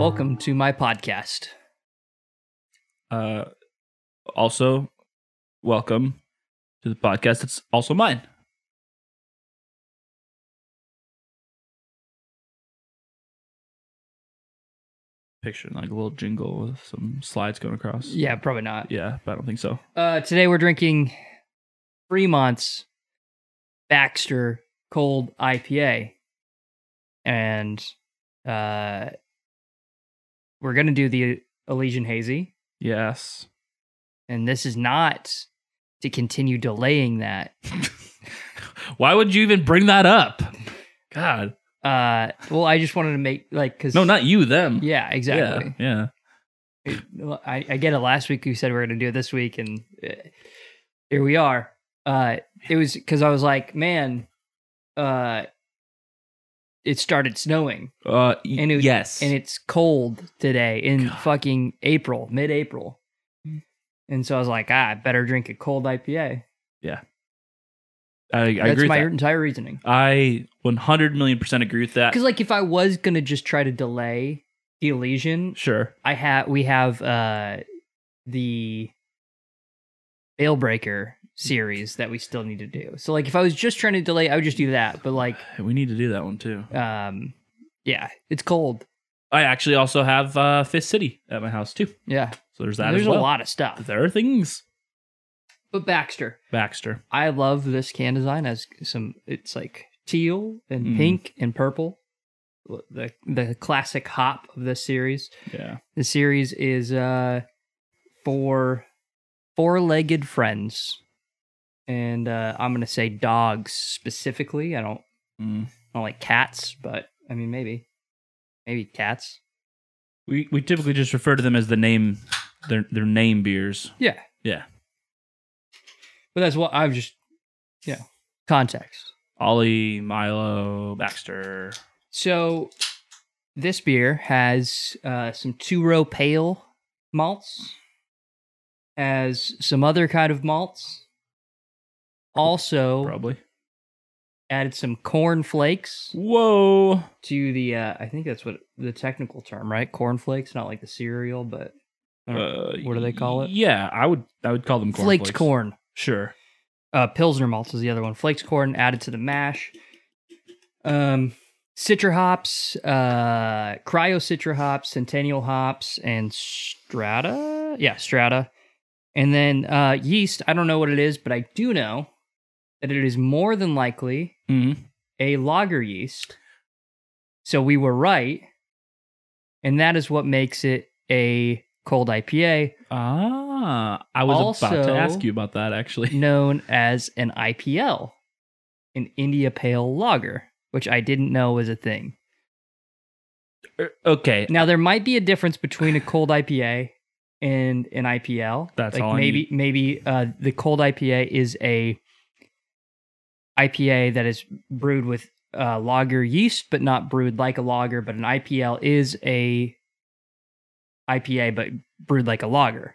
Welcome to my podcast. Uh, also, welcome to the podcast. It's also mine. Picture like a little jingle with some slides going across. Yeah, probably not. Yeah, but I don't think so. Uh, today we're drinking Fremont's Baxter Cold IPA, and uh, we're gonna do the Elysian Hazy, Yes. and this is not to continue delaying that. Why would you even bring that up? God. Uh, well, I just wanted to make like because No, not you, them. yeah, exactly. Yeah. It- I, I get it. Last week you said we are going to do it this week, and uh, here we are. Uh, it was because I was like, man, uh, it started snowing. Uh, And it- yes. and it's cold today in God. fucking April, mid-April, and so I was like, ah, I better drink a cold IPA. Yeah, I, I That's agree my with that. entire reasoning. I 100 million percent agree with that. Because like, if I was gonna just try to delay the Elysian, Sure. I have we have uh the Veil Breaker series that we still need to do. So like if I was just trying to delay, I would just do that. But like We need to do that one too. um yeah, it's cold. I actually also have uh, Fifth City at my house too. Yeah. So there's that There's as well. a lot of stuff. There are things. But Baxter, Baxter. I love this can design as some it's like teal and Mhm. pink and purple. The the classic hop of this series. Yeah. The series is uh for four-legged friends. And uh I'm going to say dogs specifically. I don't Mm. I don't like cats, but I mean maybe. Maybe cats. We we typically just refer to them as the name their their name beers. Yeah. Yeah. But that's what I've just yeah. Context. Ollie, Milo, Baxter. So this beer has uh, some two row pale malts, has some other kind of malts. Also Probably. added some corn flakes Whoa. to the uh, I think that's what the technical term, right? Corn flakes, not like the cereal, but Uh, what do they call it? Yeah, I would I would call them corn flaked flakes. corn. Sure. Uh, Pilsner malts is the other one. Flakes corn added to the mash. Um, citra hops, uh, cryo citra hops, centennial hops, and strata. Yeah, strata. And then uh, yeast. I don't know what it is, but I do know that it is more than likely hmm a lager yeast. So we were right, and that is what makes it a cold IPA, Ah, I was about to ask you about that actually. known as an IPL, an India Pale Lager, which I didn't know was a thing. Er, Okay, Now there might be a difference between a cold IPA and an IPL. That's like all I maybe maybe uh, the cold IPA is a IPA that is brewed with uh, lager yeast, but not brewed like a lager. But an IPL is a IPA, but brewed like a lager.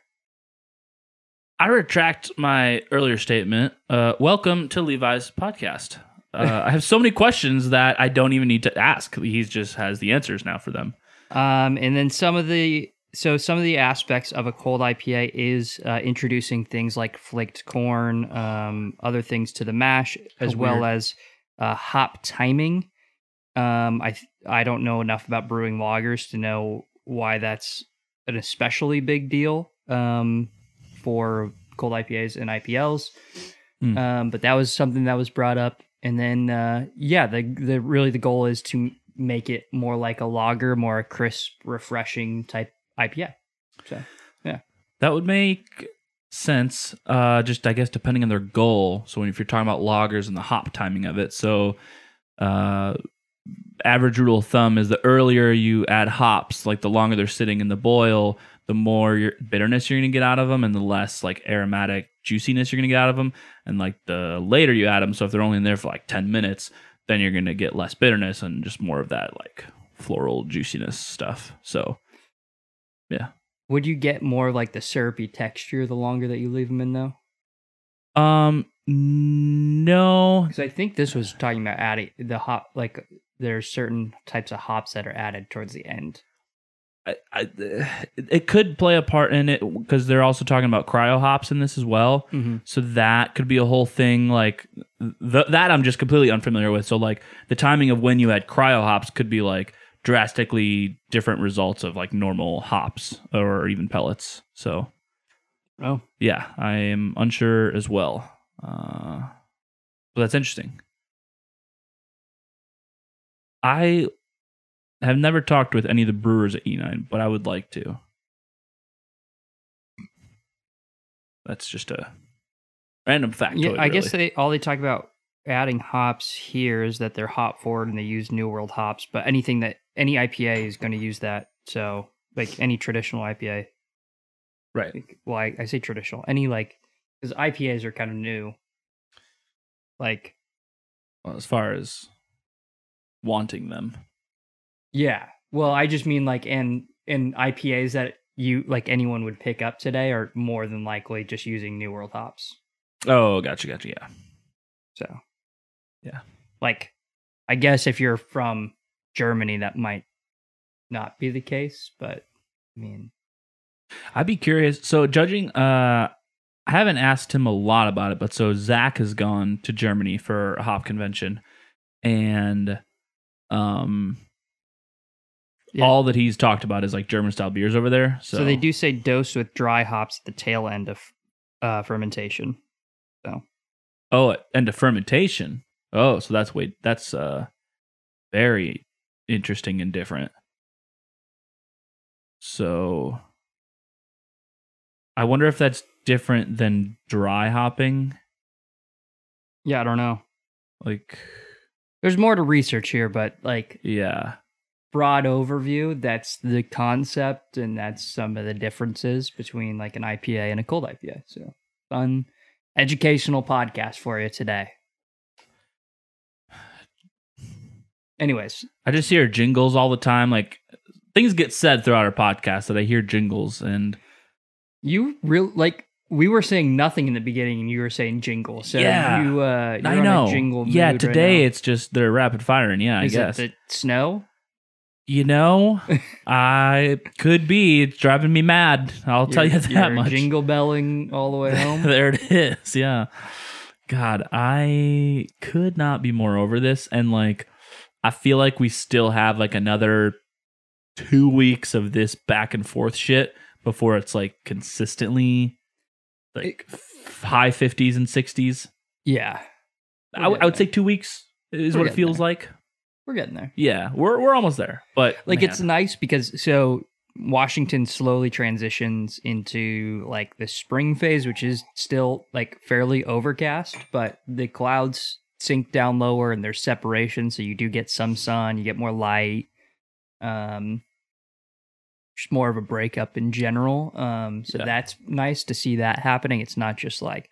I retract my earlier statement. Uh, welcome to Levi's podcast. Uh, I have so many questions that I don't even need to ask. He just has the answers now for them. Um, and then some of the so some of the aspects of a cold IPA is uh, introducing things like flaked corn, um, other things to the mash, as How well weird. as uh, hop timing. Um, I th- I don't know enough about brewing lagers to know why that's an especially big deal um, for cold IPAs and IPLs. Hmm. Um, but that was something that was brought up, and then uh, yeah, the the really the goal is to make it more like a lager, more a crisp, refreshing type IPA. So yeah. That would make sense. Uh, just I guess depending on their goal. So if you're talking about lagers and the hop timing of it, so uh, average rule of thumb is the earlier you add hops, like the longer they're sitting in the boil, the more your bitterness you're gonna get out of them, and the less like aromatic juiciness you're gonna get out of them. And like the later you add them, so if they're only in there for like ten minutes, then you're gonna get less bitterness and just more of that like floral juiciness stuff. So would you get more like the syrupy texture the longer that you leave them in though? Um, no. Because I think this was talking about adding the hop, like there's certain types of hops that are added towards the end. I, I, it could play a part in it because they're also talking about cryo hops in this as well. Mm-hmm. So that could be a whole thing. Like th- that, I'm just completely unfamiliar with. So like the timing of when you had cryo hops could be like drastically different results of like normal hops or even pellets. So Oh, yeah, I am unsure as well. Uh, but that's interesting. I have never talked with any of the brewers at E9, but I would like to. That's just a random fact. yeah. I guess they all they talk about adding hops here is that they're hop forward and they use New World hops. But anything that any IPA is going to use that. So like any traditional IPA. right. like- Well, I, I say traditional. Any like because IPAs are kind of new. Like Well, as far as wanting them, Yeah. Well, I just mean like and and IPAs that you like anyone would pick up today are more than likely just using New World hops. oh, gotcha, gotcha, yeah, So, Yeah. Like I guess if you're from Germany that might not be the case, but I mean, I'd be curious. So judging, uh, I haven't asked him a lot about it, but so Zach has gone to Germany for a hop convention, and um, Yeah. all that he's talked about is like German style beers over there. So, so, they do say dose with dry hops at the tail end of uh fermentation. So, oh, and the fermentation. Oh, so that's wait, that's uh, very interesting and different. So, I wonder if that's different than dry hopping. Yeah, I don't know. Like, There's more to research here, but like yeah. broad overview, that's the concept and that's some of the differences between like an IPA and a cold IPA. So fun educational podcast for you today. Anyways, I just hear jingles all the time. Like things get said throughout our podcast that I hear jingles and you real like we were saying nothing in the beginning and you were saying jingle. So Yeah. you uh you're I on know. a jingle yeah, mood right today now. it's just they're rapid firing. Yeah, Is I guess. it the snow? you know, I could be. It's driving me mad. I'll tell you You're- that you're much. Jingle belling all the way home. there it is. Yeah. God, I could not be more over this. And like, I feel like we still have like another two weeks of this back and forth shit before it's like consistently like f- high 50s and 60s. yeah. I, w- I would say two weeks is We're what it feels there. like. We're getting there. Yeah, we're, we're almost there. But like man, it's nice because so Washington slowly transitions into like the spring phase, which is still like fairly overcast, but the clouds sink down lower and there's separation, so you do get some sun, you get more light. Um just more of a breakup in general. Um so Yeah. that's nice to see that happening. It's not just like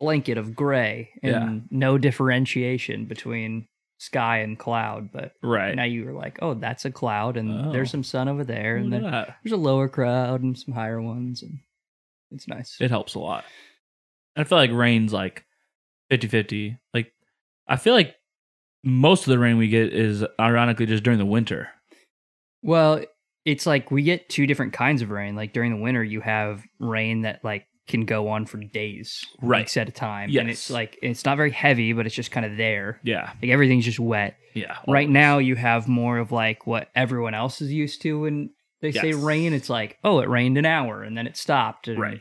blanket of gray and Yeah. no differentiation between sky and cloud, but right. now you were like, oh, that's a cloud, and Oh. there's some sun over there, and then that. there's a lower crowd and some higher ones, and it's nice. It helps a lot. I feel like rain's like 50 50. Like, I feel like most of the rain we get is ironically just during the winter. well, it's like we get two different kinds of rain. Like during the winter, you have rain that like can go on for days, Right. weeks at a time, and it's like it's not very heavy, but it's just kind of there. Yeah. Like everything's just wet. Yeah. Right now, you have more of like what everyone else is used to when they say rain. It's like, oh, it rained an hour and then it stopped. And, Right.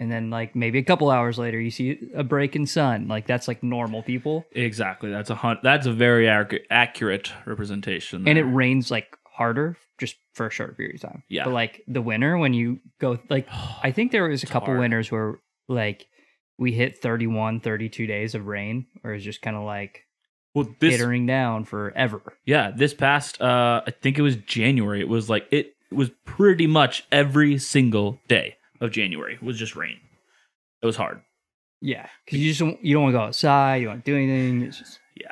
And then like maybe a couple hours later, you see a break in sun. Like that's like normal people. Exactly. That's a hun- That's a very ac- accurate representation. And it rains like harder just for a short period of time. Yeah. But like the winter, when you go, like, I think there was a It's couple hard. winters where like we hit 31, 32 days of rain, or it's just kind of like well, this hittering down forever. yeah, this past uh I think it was January. It was like it was pretty much every single day of January was just rain. It was hard. Yeah. Cause you just don't, you don't want to go outside. You don't want to do anything. It's just, Yeah.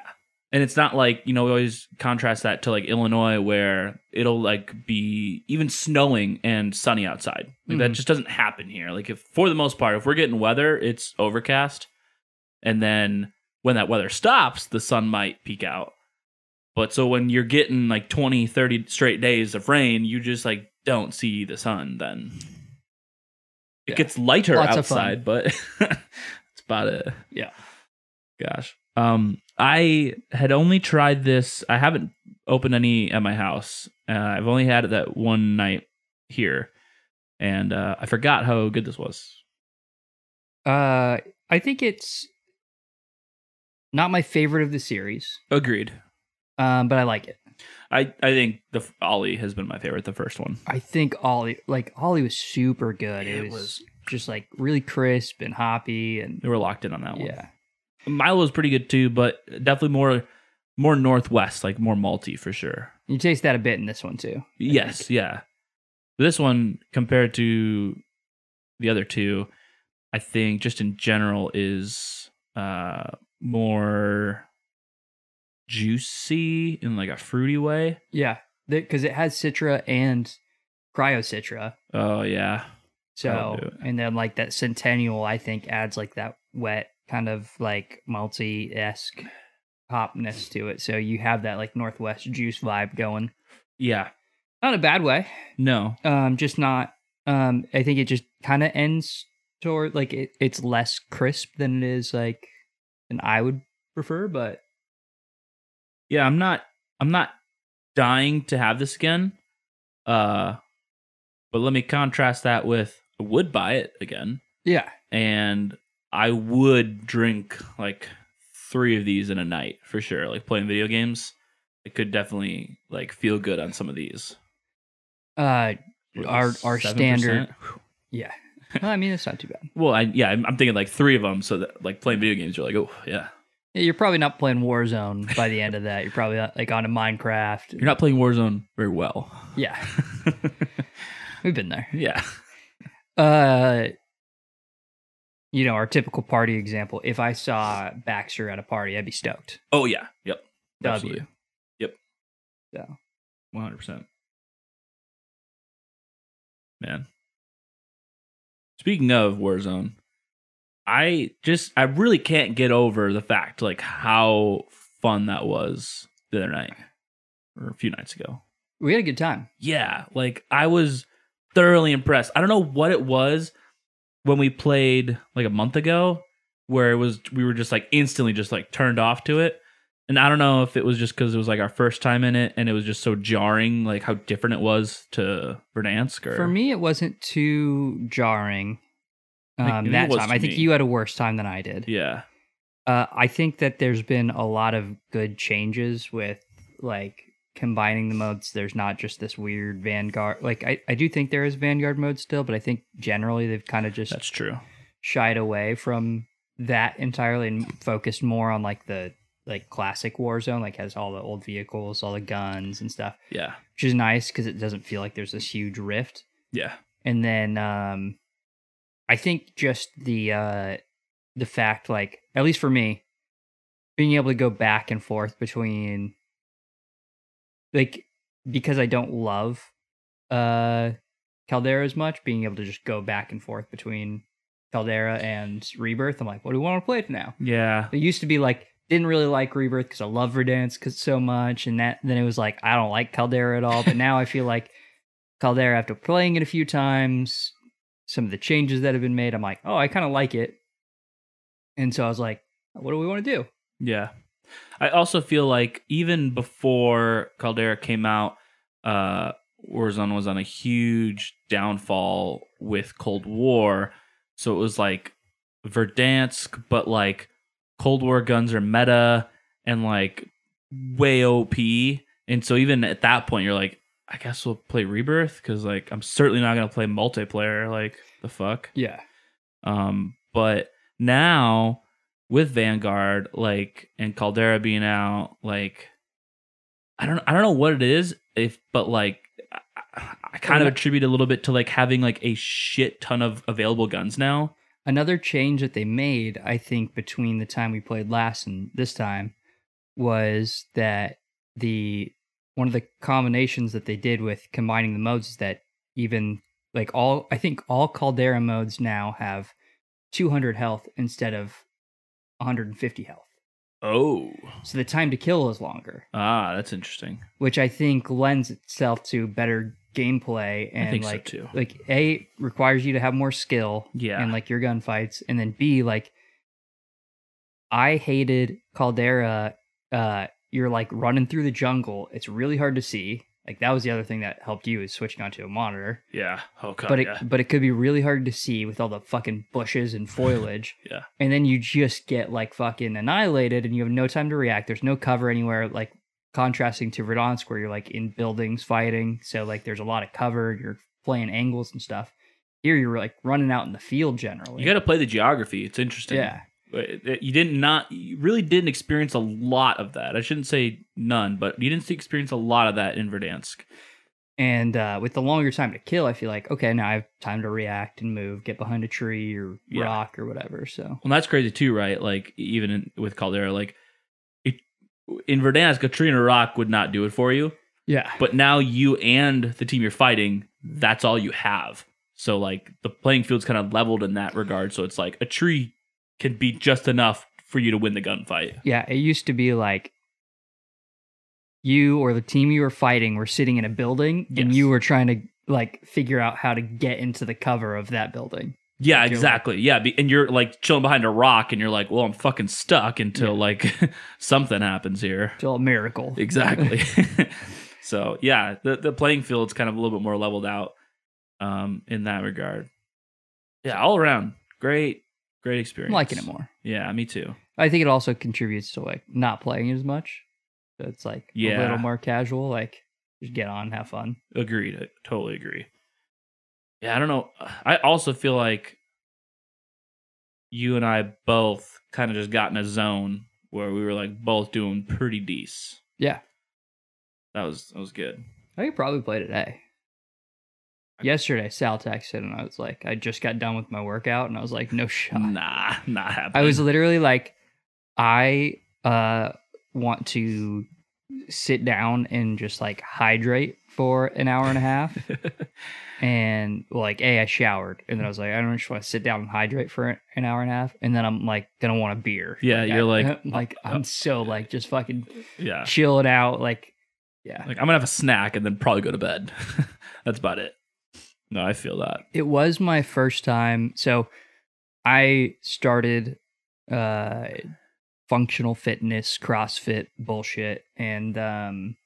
And it's not like, you know, we always contrast that to like Illinois where it'll like be even snowing and sunny outside. Like that Mhm. just doesn't happen here. Like if for the most part, if we're getting weather, it's overcast. And then when that weather stops, the sun might peek out. But so when you're getting like 20, 30 straight days of rain, you just like don't see the sun, then it Yeah. gets lighter Lots outside, but it's about it. Yeah. Gosh. Um, I had only tried this. I haven't opened any at my house. Uh, I've only had it that one night here, and uh, I forgot how good this was. Uh, I think it's not my favorite of the series, Agreed. um, but I like it. I I think the Ollie has been my favorite. The first one. I think Ollie, like Ollie, was super good. It, It was, was- just like really crisp and hoppy, and They were locked in on that one. yeah, Milo's pretty good too, but definitely more more northwest, like more malty for sure. you taste that a bit in this one too. I Yes, think. yeah. This one compared to the other two, I think just in general is uh more juicy in like a fruity way. yeah, because it has Citra and Cryo Citra. Oh yeah. So and then like that Centennial, I think adds like that wet kind of like malty esque hopness to it. So you have that like Northwest juice vibe going. Yeah. Not a bad way. No. Um, just not. Um, I think it just kind of ends toward like it, it's less crisp than it is like than I would prefer. But Yeah, I'm not I'm not dying to have this again. Uh but let me contrast that with I would buy it again. yeah, and I would drink like three of these in a night for sure. Like playing video games, it could definitely like feel good on some of these. uh, Our- our 7%? standard- yeah. Well, I mean, it's not too bad. Well, I yeah, I'm, I'm thinking like three of them. So that like playing video games, you're like, oh yeah, Yeah, You're probably not playing Warzone by the end of that. You're probably uh, like on a Minecraft. you're not playing Warzone very well. Yeah, we've been there. yeah, Uh, you know, our typical party example. If I saw Baxter at a party, I'd be stoked. oh yeah, yep, W. Absolutely. Yep. So hundred percent. Man. Speaking of Warzone, I just I really can't get over the fact like how fun that was the other night or a few nights ago. we had a good time. Yeah, like I was thoroughly impressed. I don't know what it was when we played like a month ago where it was we were just like instantly just like turned off to it. And I don't know if it was just because it was like our first time in it and it was just so jarring, like how different it was to Verdansk. Or For me, it wasn't too jarring um, that time. I think me. you had a worse time than I did. yeah, Uh, I think that there's been a lot of good changes with like combining the modes. There's not just this weird Vanguard. Like I, I do think there is Vanguard mode still, but I think generally they've kind of just that's true. shied away from that entirely and focused more on like the like classic Warzone, like has all the old vehicles, all the guns and stuff, Yeah, which is nice because it doesn't feel like there's this huge rift. yeah, And then um I think just the uh the fact like at least for me being able to go back and forth between like because I don't love uh Caldera as much, being able to just go back and forth between Caldera and Rebirth. I'm like, what do we want to play it now? yeah, It used to be like didn't really like Rebirth because I love Verdansk 'cause so much, and that then it was like I don't like Caldera at all. But now I feel like Caldera after playing it a few times, some of the changes that have been made, I'm like, oh, I kind of like it. And so I was like, what do we want to do? Yeah. I also feel like even before Caldera came out, uh, Warzone was on a huge downfall with Cold War. So it was like Verdansk, but like Cold War guns are meta and like way OP. And so even at that point, you're like, I guess we'll play Rebirth because like I'm certainly not gonna play multiplayer. Like the fuck. Yeah, Um, but now with Vanguard, like and Caldera being out, like I don't I don't know what it is, if but like I, I- I kind of attribute a little bit to like having like a shit ton of available guns now. another change that they made, I think, between the time we played last and this time was that the one of the combinations that they did with combining the modes is that even like all I think all Caldera modes now have 200 health instead of 150 health. Oh. So the time to kill is longer, Ah, that's interesting. which I think lends itself to better gameplay and so, like too. like A requires you to have more skill Yeah. and like your gunfights, and then B like I hated Caldera. Uh, you're like running through the jungle. It's really hard to see. Like that was the other thing that helped you is switching onto a monitor. yeah. Oh god. but it yeah. but it could be really hard to see with all the fucking bushes and foliage. Yeah. And then you just get like fucking annihilated and you have no time to react. There's no cover anywhere like contrasting to Verdansk where you're like in buildings fighting. So like there's a lot of cover, you're playing angles and stuff. Here you're like running out in the field generally. You got to play the geography. It's interesting. Yeah. You didn't not you really didn't experience a lot of that. I shouldn't say none, but you didn't experience a lot of that in Verdansk. And uh, with the longer time to kill, I feel like, okay, now I have time to react and move, get behind a tree or Yeah. rock or whatever. So Well, that's crazy too, right? Like even in, with Caldera, like it, in Verdansk, a tree and a rock would not do it for you. yeah. But now you and the team you're fighting, that's all you have. So like the playing field's kind of leveled in that regard. So it's like a tree can be just enough for you to win the gunfight. Yeah, it used to be like you or the team you were fighting were sitting in a building and you were trying to like figure out how to get into the cover of that building. Yeah, Like, exactly. Yeah, be- and you're like chilling behind a rock, and you're like, "Well, I'm fucking stuck until Yeah. like something happens here." Still a miracle. Exactly. so yeah, the the playing field's kind of a little bit more leveled out um, in that regard. Yeah, all around, great, great experience. I'm liking it more. Yeah, me too. I think it also contributes to like not playing as much. So it's like a little more casual, like just get on, have fun. Agreed. I totally agree. Yeah, I don't know. I also feel like you and I both kind of just got in a zone where we were like both doing pretty decent. Yeah. That was that was good. I could probably play today. Yesterday, Sal texted and I was like, I just got done with my workout and I was like, no shot. Nah, not happening. I was literally like, I uh want to sit down and just like hydrate for an hour and a half. and like, a I showered, and then I was like, I don't just want to sit down and hydrate for an hour and a half, and then I'm like gonna want a beer. Yeah, you're I- like- like I'm so like just fucking yeah. chilling out, like yeah. Like I'm gonna have a snack and then probably go to bed. That's about it. No, I feel that. It was my first time. So I started uh functional fitness, CrossFit bullshit and um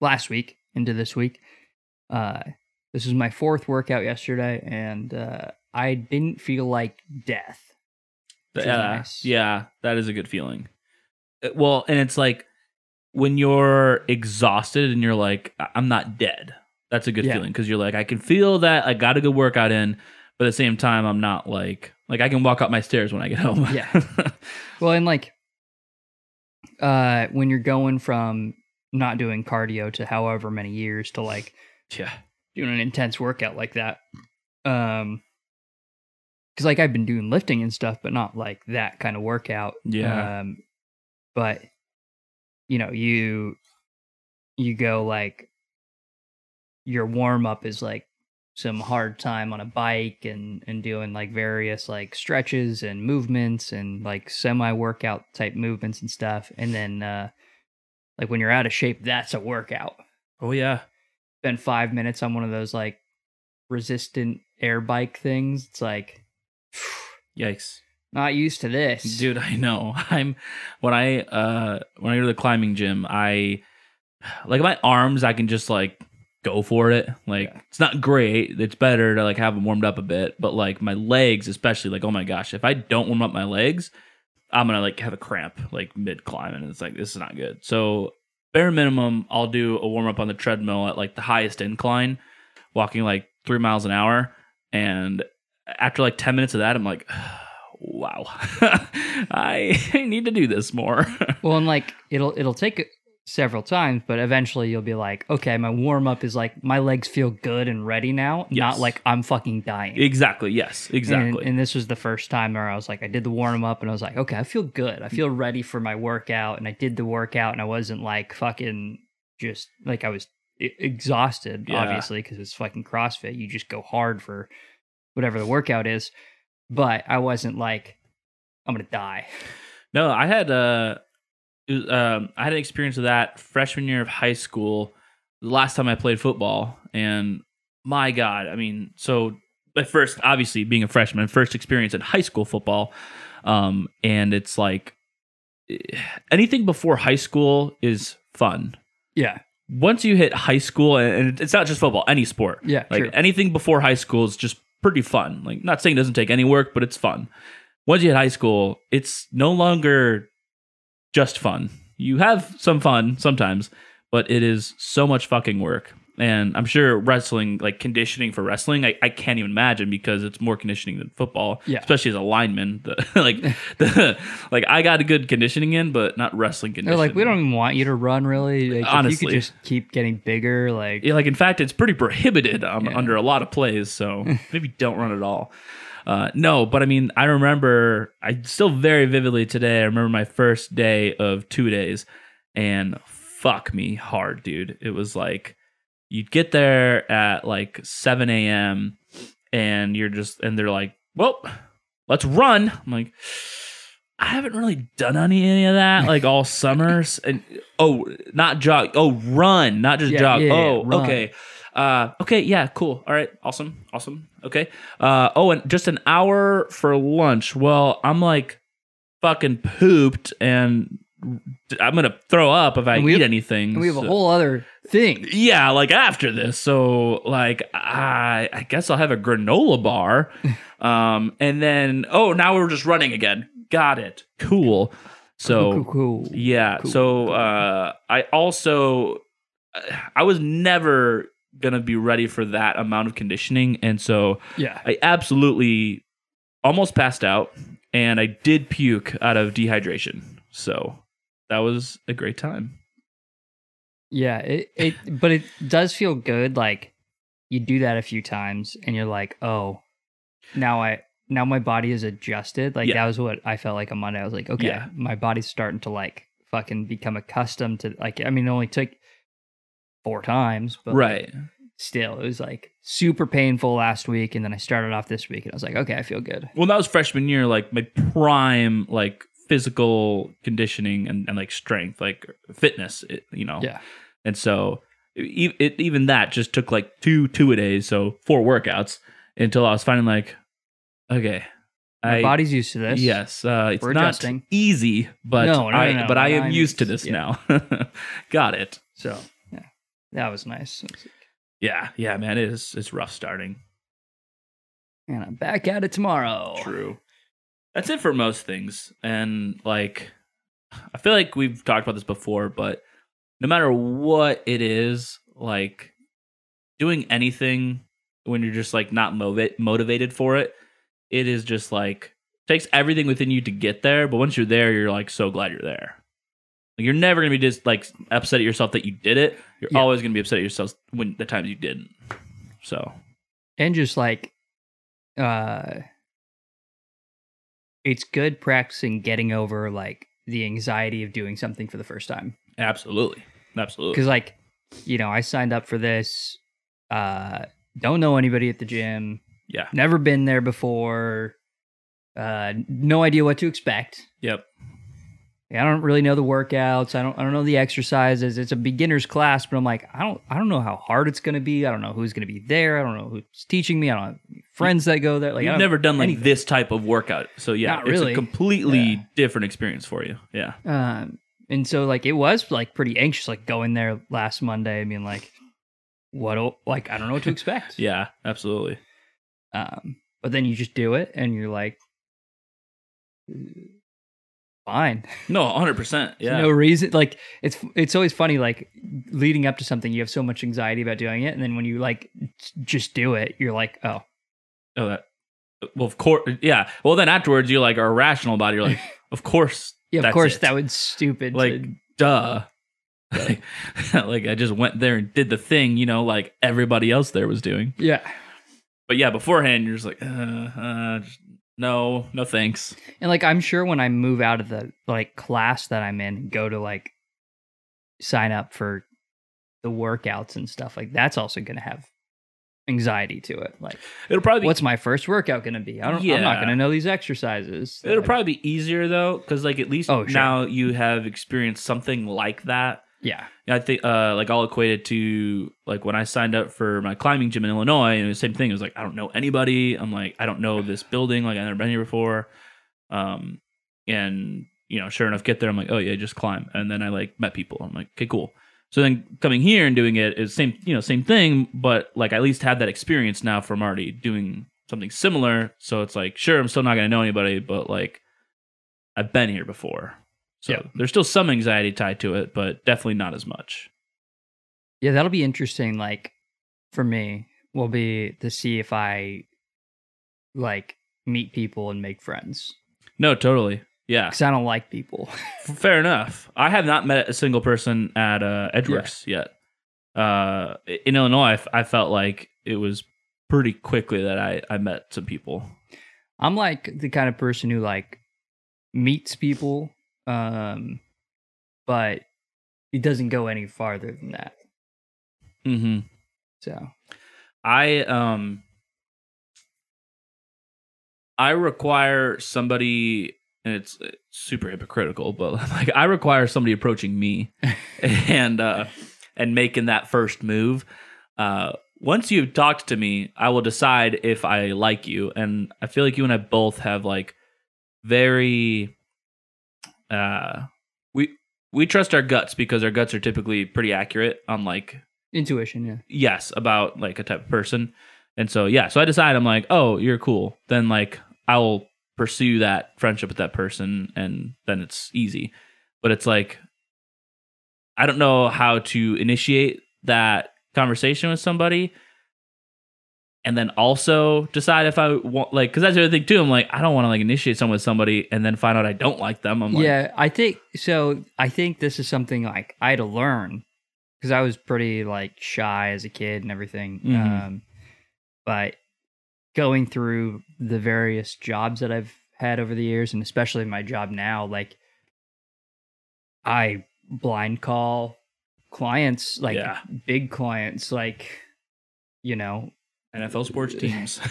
last week into this week. Uh this was my fourth workout yesterday and uh I didn't feel like death. Is yeah, nice. yeah, that is a good feeling. Uh, Well, and it's like when you're exhausted and you're like, I'm not dead. That's a good Yeah. feeling because you're like, I can feel that I got a good workout in, but at the same time, I'm not like, like I can walk up my stairs when I get home. Yeah. Well, and like uh when you're going from not doing cardio to however many years to like yeah, doing an intense workout like that. Um, because like I've been doing lifting and stuff, but not like that kind of workout. Yeah. Um, but you know, you you go like your warm up is like some hard time on a bike and and doing like various like stretches and movements and like semi workout type movements and stuff, and then uh like when you're out of shape, that's a workout oh yeah, spend five minutes on one of those like resistant air bike things. It's like yikes. not used to this. dude i know i'm when i uh when i go to the climbing gym i like my arms i can just like go for it. Like Yeah. it's not great. It's better to like have them warmed up a bit but like my legs especially like oh my gosh if i don't warm up my legs i'm gonna like have a cramp like mid climb and it's like this is not good. So bare minimum i'll do a warm up on the treadmill at like the highest incline walking like three miles an hour and after like 10 minutes of that i'm like wow I, I need to do this more. Well, and like it'll it'll take several times, but eventually you'll be like, okay, my warm up is like my legs feel good and ready now, Yes. not like I'm fucking dying. exactly yes exactly And, and this was the first time where I was like, I did the warm up and I was like, okay, I feel good. I feel ready for my workout. And I did the workout and I wasn't like fucking just like I was exhausted, Yeah. obviously, because it's fucking CrossFit. You just go hard for whatever the workout is. But I wasn't like, I'm going to die. No, I had uh, was, um, I had an experience of that freshman year of high school. The last time I played football, and my God, I mean, so at first, obviously being a freshman, first experience in high school football, um, and it's like eh, anything before high school is fun. Yeah. Once you hit high school, and it's not just football, any sport, Yeah. like true. anything before high school is just pretty fun. Like not saying it doesn't take any work, but it's fun. Once you hit high school, it's no longer just fun. You have some fun sometimes, but it is so much fucking work. And I'm sure wrestling, like conditioning for wrestling, I, I can't even imagine because it's more conditioning than football. Yeah. Especially as a lineman. The, like the like I got a good conditioning in, but not wrestling They're conditioning. like, we don't even want you to run really. Like, if you could just keep getting bigger, like Yeah, like in fact, it's pretty prohibited um, Yeah. under a lot of plays. So maybe don't run at all. Uh, no, but I mean, I remember, I still very vividly today. I remember my first day of two days, and fuck me hard, dude. It was like you'd get there at like seven a.m. and you're just, and they're like, well, let's run. I'm like. I haven't really done any, any of that like all summers and oh not jog oh run not just Yeah, jog yeah, yeah, oh run. okay uh okay yeah cool all right awesome awesome okay uh oh and just an hour for lunch well I'm like fucking pooped and I'm gonna throw up if I eat have- anything we have a whole other thing. yeah, like after this. So like I I guess I'll have a granola bar. um and then oh now we're just running again. Got it. Cool. So cool, cool, cool. yeah. So uh I also I was never gonna be ready for that amount of conditioning. And so yeah. I absolutely almost passed out and I did puke out of dehydration. So that was a great time. Yeah, it, it but it does feel good like you do that a few times and you're like, "Oh, now I now my body is adjusted." Like Yeah. that was what I felt like on Monday. I was like, "Okay, Yeah. my body's starting to like fucking become accustomed to like I mean, it only took four times, but like, right. still, it was like super painful last week and then I started off this week and I was like, "Okay, I feel good." Well, that was freshman year, like my prime, like physical conditioning and, and like strength, like fitness, it, you know. Yeah. And so, e- it, even that just took like two two a days, so four workouts until I was finding like, okay, My I body's used to this. yes, uh, it's We're not adjusting. easy, but No, no, I no, no, but I am used to this yeah. now. Got it. So. That was nice. Yeah, yeah, man, it is. It's rough starting. And I'm back at it tomorrow. True. That's it for most things. And like I feel like we've talked about this before, but no matter what it is, like doing anything when you're just like not motiva- motivated for it, it is just like takes everything within you to get there, but once you're there, you're like so glad you're there. You're never gonna be just like upset at yourself that you did it. You're Yeah. always gonna be upset at yourself when the times you didn't. So and just like uh it's good practicing getting over like the anxiety of doing something for the first time absolutely, absolutely, because like you know i signed up for this uh don't know anybody at the gym yeah, never been there before uh no idea what to expect yep. I don't really know the workouts i don't i don't know the exercises it's a beginner's class but i'm like i don't i don't know how hard it's going to be i don't know who's going to be there i don't know who's teaching me i don't have friends that go there like I You've never done like anything. this type of workout, so yeah, Not it's really. a completely Yeah. different experience for you. Yeah, Um, and so like it was like pretty anxious, like going there last Monday. I mean, like, what? Like, I don't know what to expect. yeah, absolutely. Um, but then you just do it, and you're like, fine. No, 100. percent Yeah, No reason. Like it's it's always funny. Like leading up to something, you have so much anxiety about doing it, and then when you like just do it, you're like, oh, oh, that. Well, of course, yeah. Well, then afterwards, you like are rational about it. You're like, of course, yeah, of course it. that was stupid. like, to- duh. like, like I just went there and did the thing, you know, like everybody else there was doing. yeah. But yeah, beforehand, you're just like, uh, uh, just- no, no, thanks. And like I'm sure when I move out of the like class that I'm in, go to like sign up for the workouts and stuff, like that's also gonna have anxiety to it. Like, It'll probably be what's my first workout going to be? I don't. I'm not going to know these exercises. It'll Like, probably be easier though, because like at least Oh, sure. now you have experienced something like that. Yeah. I think uh like I'll equate it to like when I signed up for my climbing gym in Illinois, and the same thing. It was like I don't know anybody. I'm like I don't know this building. Like I've never been here before. Um, and you know, sure enough, get there. I'm like, oh yeah, just climb. And then I like met people. I'm like, okay, cool. So then coming here and doing it is same, you know, same thing, but like I at least have that experience now from already doing something similar. So it's like, sure, I'm still not gonna know anybody, but like I've been here before. So Yeah. there's still some anxiety tied to it, but definitely not as much. Yeah, that'll be interesting. Like for me, will be to see if I like meet people and make friends No, totally. Yeah. because I don't like people. Fair enough. I have not met a single person at uh, Edgeworks yet. Uh, in Illinois, I, f- I felt like it was pretty quickly that I, I met some people. I'm like the kind of person who like meets people, um, but it doesn't go any farther than that. Mm-hmm. So I um I require somebody and it's uh, super hypocritical, but like I require somebody approaching me and uh and making that first move. Uh once you've talked to me, I will decide if I like you. And I feel like you and I both have like very uh we we trust our guts because our guts are typically pretty accurate on like intuition, yeah. yes about like a type of person. And so yeah so i decide i'm like oh you're cool. Then like i'll pursue that friendship with that person and then it's easy. But it's like i don't know how to initiate that conversation with somebody and then also decide if i want like because that's the other thing too i'm like i don't want to like initiate someone with somebody and then find out i don't like them i'm like yeah, I think so. I think this is something like I had to learn because I was pretty like shy as a kid and everything. Mhm. Um, but going through the various jobs that I've had over the years, and especially my job now, like I blind call clients, like Yeah. big clients, like you know, nfl sports teams.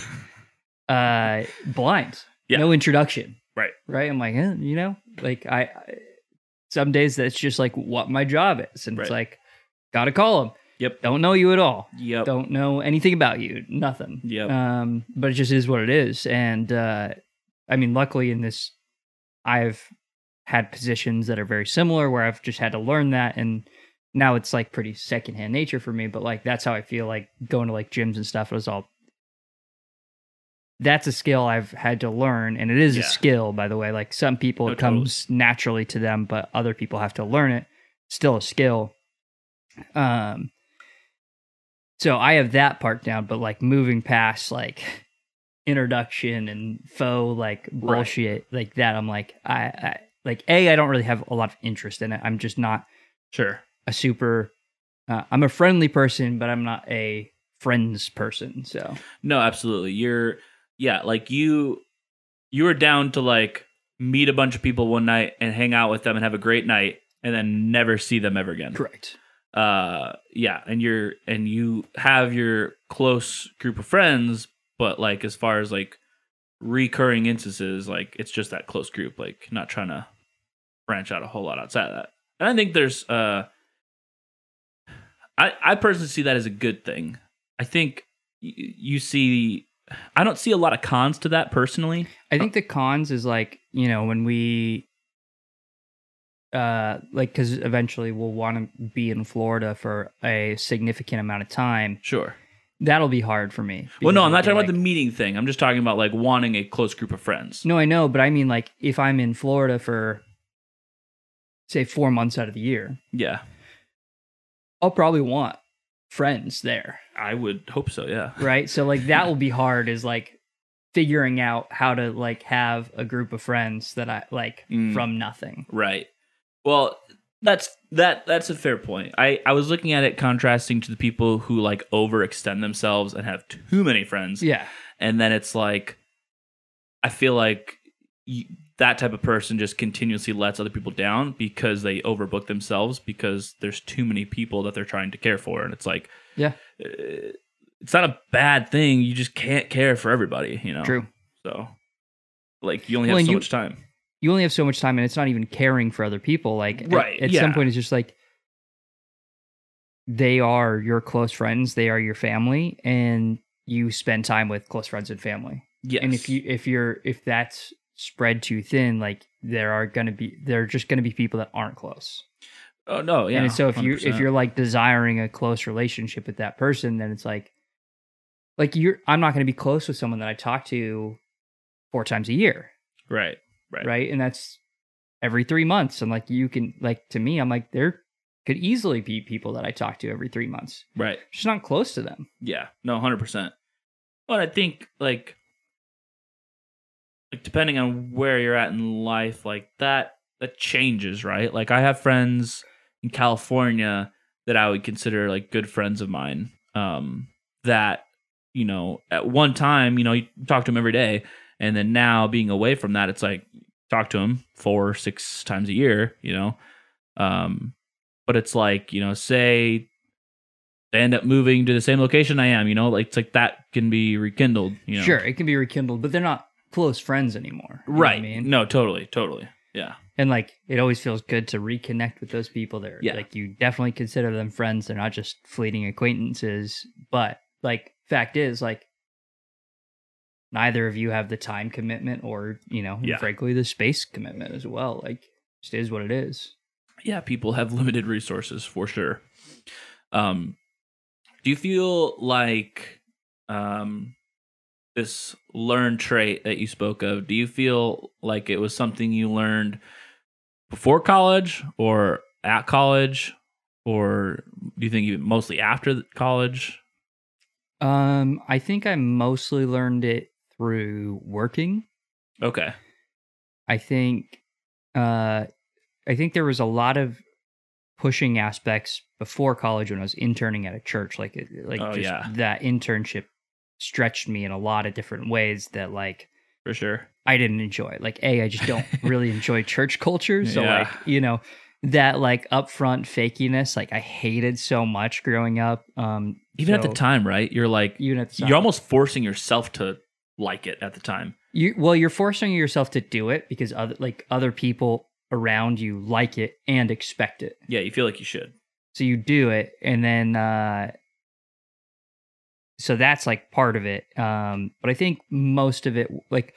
Uh blind Yeah. no introduction. Right. right? I'm like eh, you know? Like I, I some days that's just like what my job is and it's like gotta call them yep. Don't know you at all. Yep. Don't know anything about you. Nothing. Yep. um but it just is what it is. And uh i mean luckily in this i've had positions that are very similar where i've just had to learn that and now it's like pretty secondhand nature for me but like that's how i feel like going to like gyms and stuff it was all that's a skill i've had to learn and it is Yeah. a skill by the way. Like some people No, it comes naturally to them but other people have to learn it. Still a skill. Um so i have that part down but like moving past like introduction and faux like Right. bullshit like that i'm like I, I like a i don't really have a lot of interest in it. I'm just not sure a super uh, i'm a friendly person but i'm not a friends person so No, absolutely. You're yeah, like you you were down to like meet a bunch of people one night and hang out with them and have a great night and then never see them ever again. correct Uh yeah, and you're and you have your close group of friends, but like as far as like recurring instances, like it's just that close group, like not trying to branch out a whole lot outside of that. And I think there's uh I I personally see that as a good thing. I think y- you see I don't see a lot of cons to that personally. i think the cons is like you know when we uh like because eventually we'll want to be in florida for a significant amount of time Sure. that'll be hard for me Well, no, I'm not talking it'll about the meeting thing. I'm just talking about like wanting a close group of friends. No, I know, but I mean, like, if I'm in Florida for, say, four months out of the year, Yeah, I'll probably want friends there, I would hope so. Yeah. right? so, like, that will be hard, is like figuring out how to, like, have a group of friends that I like Mm. from nothing. Right. Well, that's that that's a fair point. I I was looking at it contrasting to the people who like overextend themselves and have too many friends. Yeah. And then it's like I feel like y that type of person just continuously lets other people down because they overbook themselves because there's too many people that they're trying to care for and it's like Yeah. uh, it's not a bad thing. You just can't care for everybody, you know. True. So, like, you only Well, have so you- much time. You only have so much time, and it's not even caring for other people. Like, at- Right, At, some yeah. point, it's just like they are your close friends. They are your family, and you spend time with close friends and family. Yes. And if you if you're if that's spread too thin, like there are gonna be there are just gonna be people that aren't close. oh no, yeah. and so if you if you're like desiring a close relationship with that person, then it's like like you're I'm not gonna be close with someone that I talk to four times a year, right, right, right? And that's every three months. And like you can like to me, I'm like there could easily be people that I talk to every three months. right, Just not close to them. yeah, no, hundred percent. But I think like, depending on where you're at in life, like that that changes, right? Like I have friends in California that I would consider like good friends of mine. Um, that you know, at one time, you know, you talk to them every day, and then now being away from that, it's like talk to them four, six times a year, you know. Um, but it's like you know, say they end up moving to the same location I am, you know, like it's like that can be rekindled, you know. Sure, it can be rekindled, but they're not close friends anymore. you know what right? I mean, No, totally, totally, yeah, and like it always feels good to reconnect with those people. There, Yeah. like you definitely consider them friends. They're not just fleeting acquaintances. But like, fact is, like, neither of you have the time commitment, or you know, Yeah. frankly, the space commitment as well. Like, just is what it is. yeah. People have limited resources for sure. Um, do you feel like um this learned trait that you spoke of? Do you feel like it was something you learned before college or at college, or do you think you mostly after college? Um, I think I mostly learned it through working. Okay. I think uh I think there was a lot of pushing aspects before college when I was interning at a church like like Oh, just yeah. that internship stretched me in a lot of different ways that like For sure. I didn't enjoy. Like a I just don't really enjoy church culture so Yeah. like you know that like upfront fakiness like I hated so much growing up um Even at the time, right? You're like even at the time. you're almost forcing yourself to like it at the time. you well you're forcing yourself to do it because other like other people around you like it and expect it Yeah, you feel like you should. so you do it and then uh so that's like part of it um but i think most of it like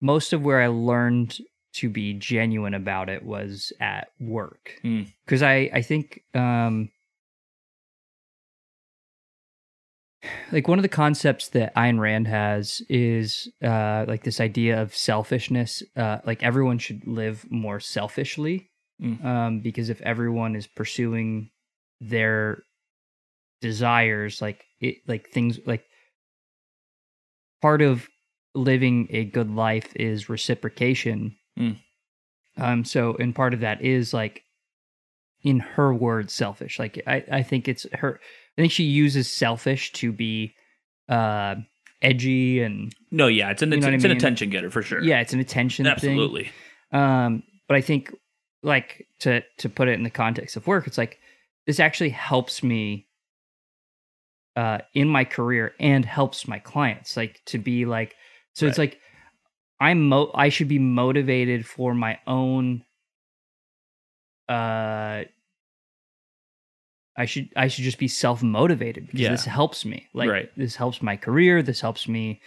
most of where i learned to be genuine about it was at work Hmm. because i i think um like one of the concepts that Ayn Rand has is uh like this idea of selfishness uh like everyone should live more selfishly Mm. um because if everyone is pursuing their desires like it like things like part of living a good life is reciprocation Mm. um so and part of that is like in her words selfish like i i think it's her i think she uses selfish to be uh edgy and No, yeah, it's an You it's, know what I it's an attention getter for sure. yeah it's an attention thing absolutely. um, but I think like to to put it in the context of work, it's like this actually helps me uh in my career and helps my clients like to be like so it's like I'm mo I should be motivated for my own uh I should I should just be self motivated because Yeah. this helps me. Like Right. this helps my career. This helps me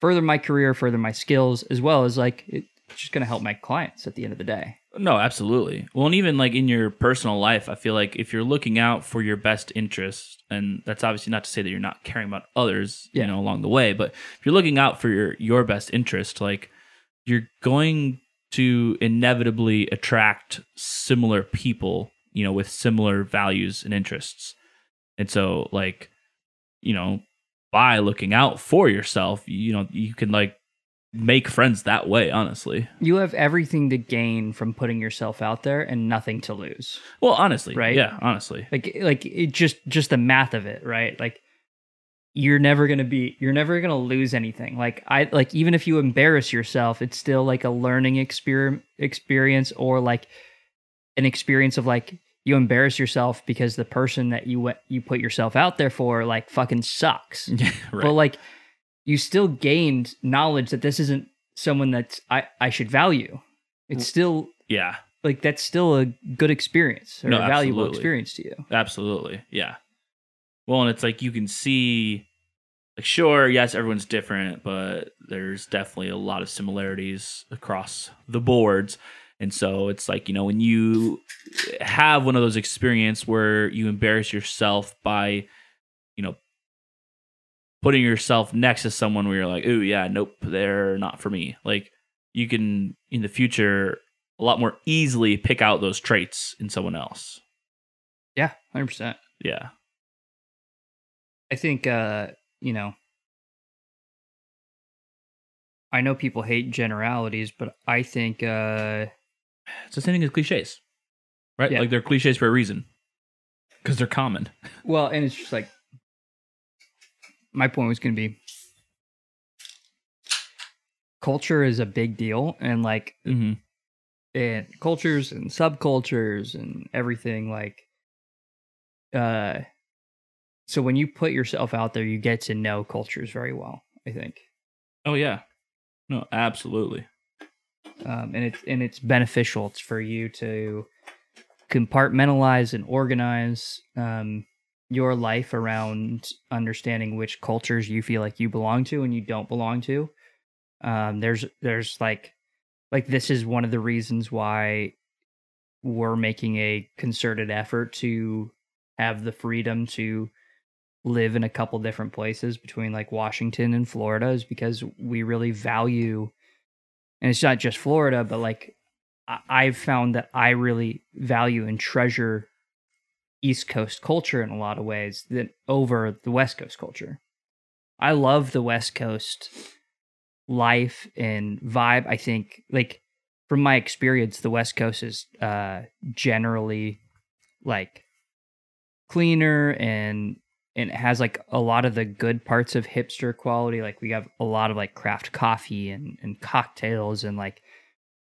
further my career, further my skills, as well as like it's just gonna help my clients at the end of the day. No, absolutely. Well, and even like in your personal life, I feel like if you're looking out for your best interest, and that's obviously not to say that you're not caring about others, Yeah. you know, along the way, but if you're looking out for your your best interest, like you're going to inevitably attract similar people, you know, with similar values and interests. And so like, you know, by looking out for yourself, you know, you can like make friends that way, honestly. You have everything to gain from putting yourself out there and nothing to lose. Well, honestly, Right? Yeah, honestly. Like like it just just the math of it, right? Like you're never gonna be you're never gonna lose anything. Like I like even if you embarrass yourself, it's still like a learning exper- experience or like an experience of like you embarrass yourself because the person that you went you put yourself out there for like fucking sucks. right. But like you still gained knowledge that this isn't someone that I I should value. It's mm. still yeah. like that's still a good experience or No, a valuable absolutely. experience to you. Absolutely. Yeah. Well, and it's like you can see, like, sure, yes, everyone's different, but there's definitely a lot of similarities across the boards. And so it's like, you know, when you have one of those experiences where you embarrass yourself by, you know, putting yourself next to someone where you're like, ooh, yeah, nope, they're not for me. Like, you can, in the future, a lot more easily pick out those traits in someone else. Yeah, hundred percent. Yeah. I think uh, you know I know people hate generalities, but I think uh It's the same thing as cliches, right? Yeah. Like they're cliches for a reason because they're common. well, and it's just like my point was going to be culture is a big deal and like Mm-hmm. and cultures and subcultures and everything like uh so when you put yourself out there you get to know cultures very well i think Oh yeah, no, absolutely. um and it's and it's beneficial it's for you to compartmentalize and organize um your life around understanding which cultures you feel like you belong to and you don't belong to. Um there's there's like like this is one of the reasons why we're making a concerted effort to have the freedom to live in a couple different places between like Washington and Florida is because we really value and it's not just Florida but like I've found that I really value and treasure East Coast culture in a lot of ways than over the West Coast culture. I love the West Coast life and vibe. I think like from my experience, the West Coast is uh generally like cleaner and and it has like a lot of the good parts of hipster quality. Like we have a lot of like craft coffee and and cocktails and like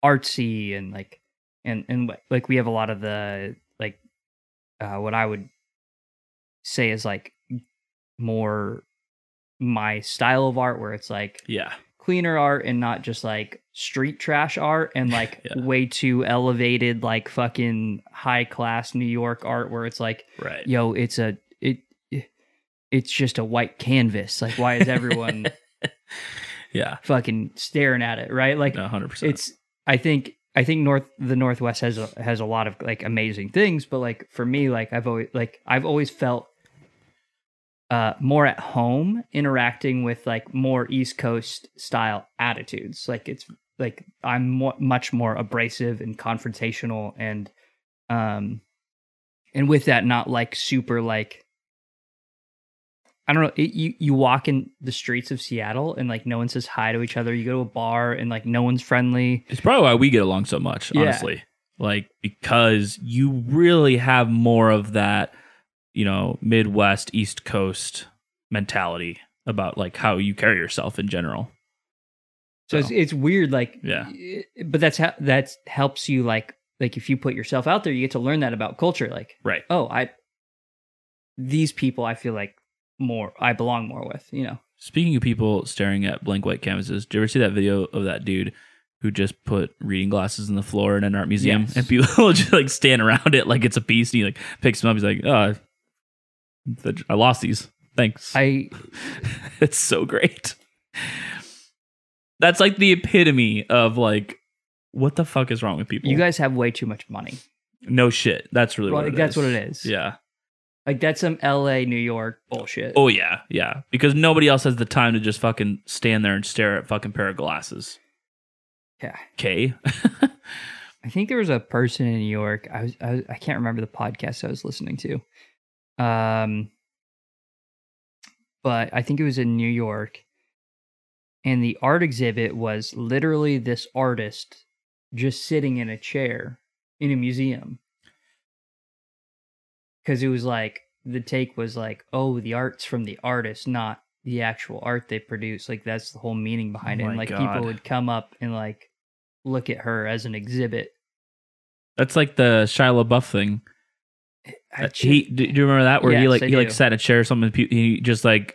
artsy and like and and like we have a lot of the uh what I would say is like more my style of art where it's like Yeah, cleaner art and not just like street trash art and like Yeah. way too elevated like fucking high class New York art where it's like right. yo it's a it it's just a white canvas like why is everyone Yeah, fucking staring at it right like no, hundred percent. it's I think I think north the northwest has a has a lot of like amazing things but like for me like I've always like I've always felt uh more at home interacting with like more east coast style attitudes. Like it's like I'm more, much more abrasive and confrontational and um and with that not like super like I don't know. It, you you walk in the streets of Seattle and like no one says hi to each other. You go to a bar and like no one's friendly. It's probably why we get along so much, Yeah. honestly. Like because you really have more of that, you know, Midwest, East Coast mentality about like how you carry yourself in general. So it's So. it's weird. Like Yeah. but that's how that helps you like like if you put yourself out there, you get to learn that about culture. Like Right. oh, I these people I feel like more I belong more with. You know. Speaking of people staring at blank white canvases, did you ever see that video of that dude who just put reading glasses in the floor in an art museum Yes. and people just like stand around it like it's a piece and he like picks them up. He's like, oh, I lost these. Thanks. I it's so great. That's like the epitome of like, what the fuck is wrong with people? you guys have way too much money. no shit. That's really Well, what it that's is. what it is. Yeah. Like that's some L.A. New York bullshit. Oh yeah, yeah. Because nobody else has the time to just fucking stand there and stare at fucking pair of glasses. yeah. Okay. I think there was a person in New York. I was, I was I can't remember the podcast I was listening to. Um but I think it was in New York. And the art exhibit was literally this artist just sitting in a chair in a museum. Cuz it was like the take was like, "Oh, the art's from the artist, not the actual art they produce." Like that's the whole meaning behind Oh it. And like God. people would come up and like look at her as an exhibit. That's like the Shia LaBeouf thing I Uh, he do you remember that where he like I he like sat in a chair or something he just like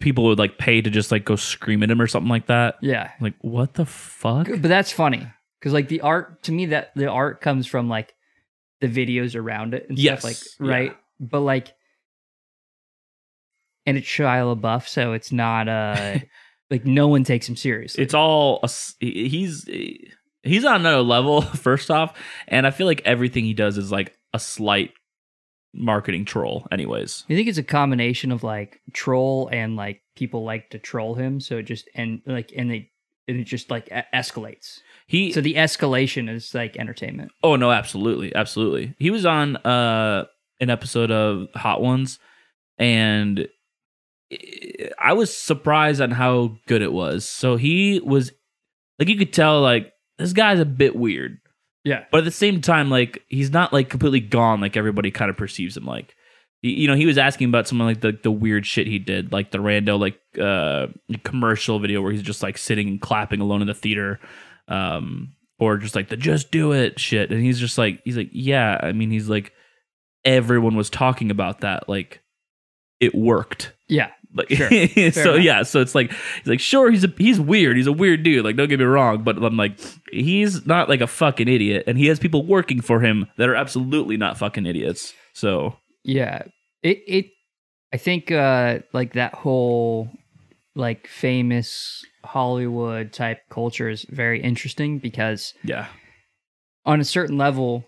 people would like pay to just like go scream at him or something like that yeah, like what the fuck but that's funny because like the art to me that the art comes from like the videos around it and Yes, stuff like yeah. right, but like, and it's Shia LaBeouf, so it's not uh like no one takes him seriously. it's all a he's he's on another level first off and i feel like everything he does is like a slight marketing troll anyways You think it's a combination of like troll and like people like to troll him, so it just and like and they and it just like escalates. He So the escalation is like entertainment. Oh no, absolutely, absolutely. He was on uh an episode of Hot Ones, and I was surprised on how good it was. So he was like, you could tell like this guy's a bit weird, Yeah. but at the same time, like he's not like completely gone like everybody kind of perceives him. Like, you know, he was asking about some of like the the weird shit he did, like the rando like uh commercial video where he's just like sitting and clapping alone in the theater, um, or just like the just do it shit, and he's just like he's like yeah, I mean he's like everyone was talking about that, like it worked. Yeah. Like Sure. so enough. yeah, so it's like he's like sure he's a, he's weird, he's a weird dude. Like don't get me wrong, but I'm like he's not like a fucking idiot, and he has people working for him that are absolutely not fucking idiots. So Yeah. It it I think uh like that whole like famous Hollywood type culture is very interesting because yeah, on a certain level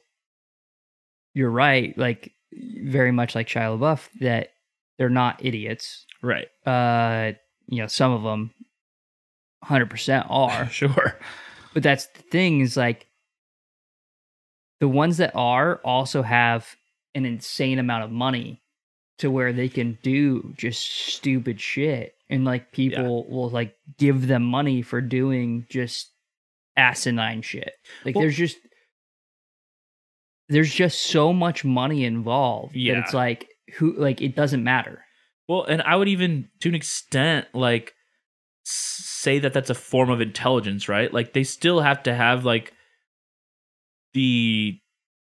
you're right, like very much like Shia LaBeouf that they're not idiots. right, Uh you know, some of them 100% are. sure, But that's the thing is like the ones that are also have an insane amount of money to where they can do just stupid shit. And like people will like give them money for doing just asinine shit. Like Well- there's just there's just so much money involved Yeah. that it's like who like it doesn't matter. Well, and I would even, to an extent, like say that that's a form of intelligence, right? Like they still have to have like the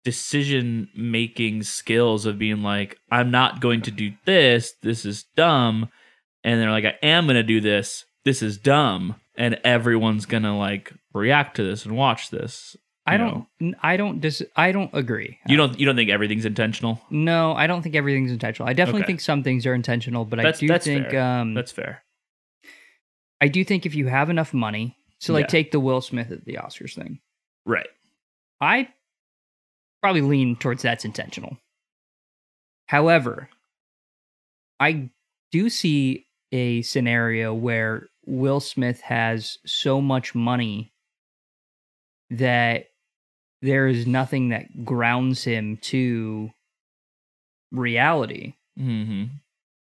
decision making skills of being like, I'm not going to do this. This is dumb. And they're like, I am going to do this. This is dumb. And everyone's going to like react to this and watch this. I don't know? I don't dis I don't agree. You don't. You don't think everything's intentional? No, I don't think everything's intentional. I definitely Okay. think some things are intentional, but That's- I do that's think fair. um That's fair. I do think if you have enough money, so like Yeah. take the Will Smith at the Oscars thing. Right. I probably lean towards that's intentional. However, I do see a scenario where Will Smith has so much money that there is nothing that grounds him to reality. hmm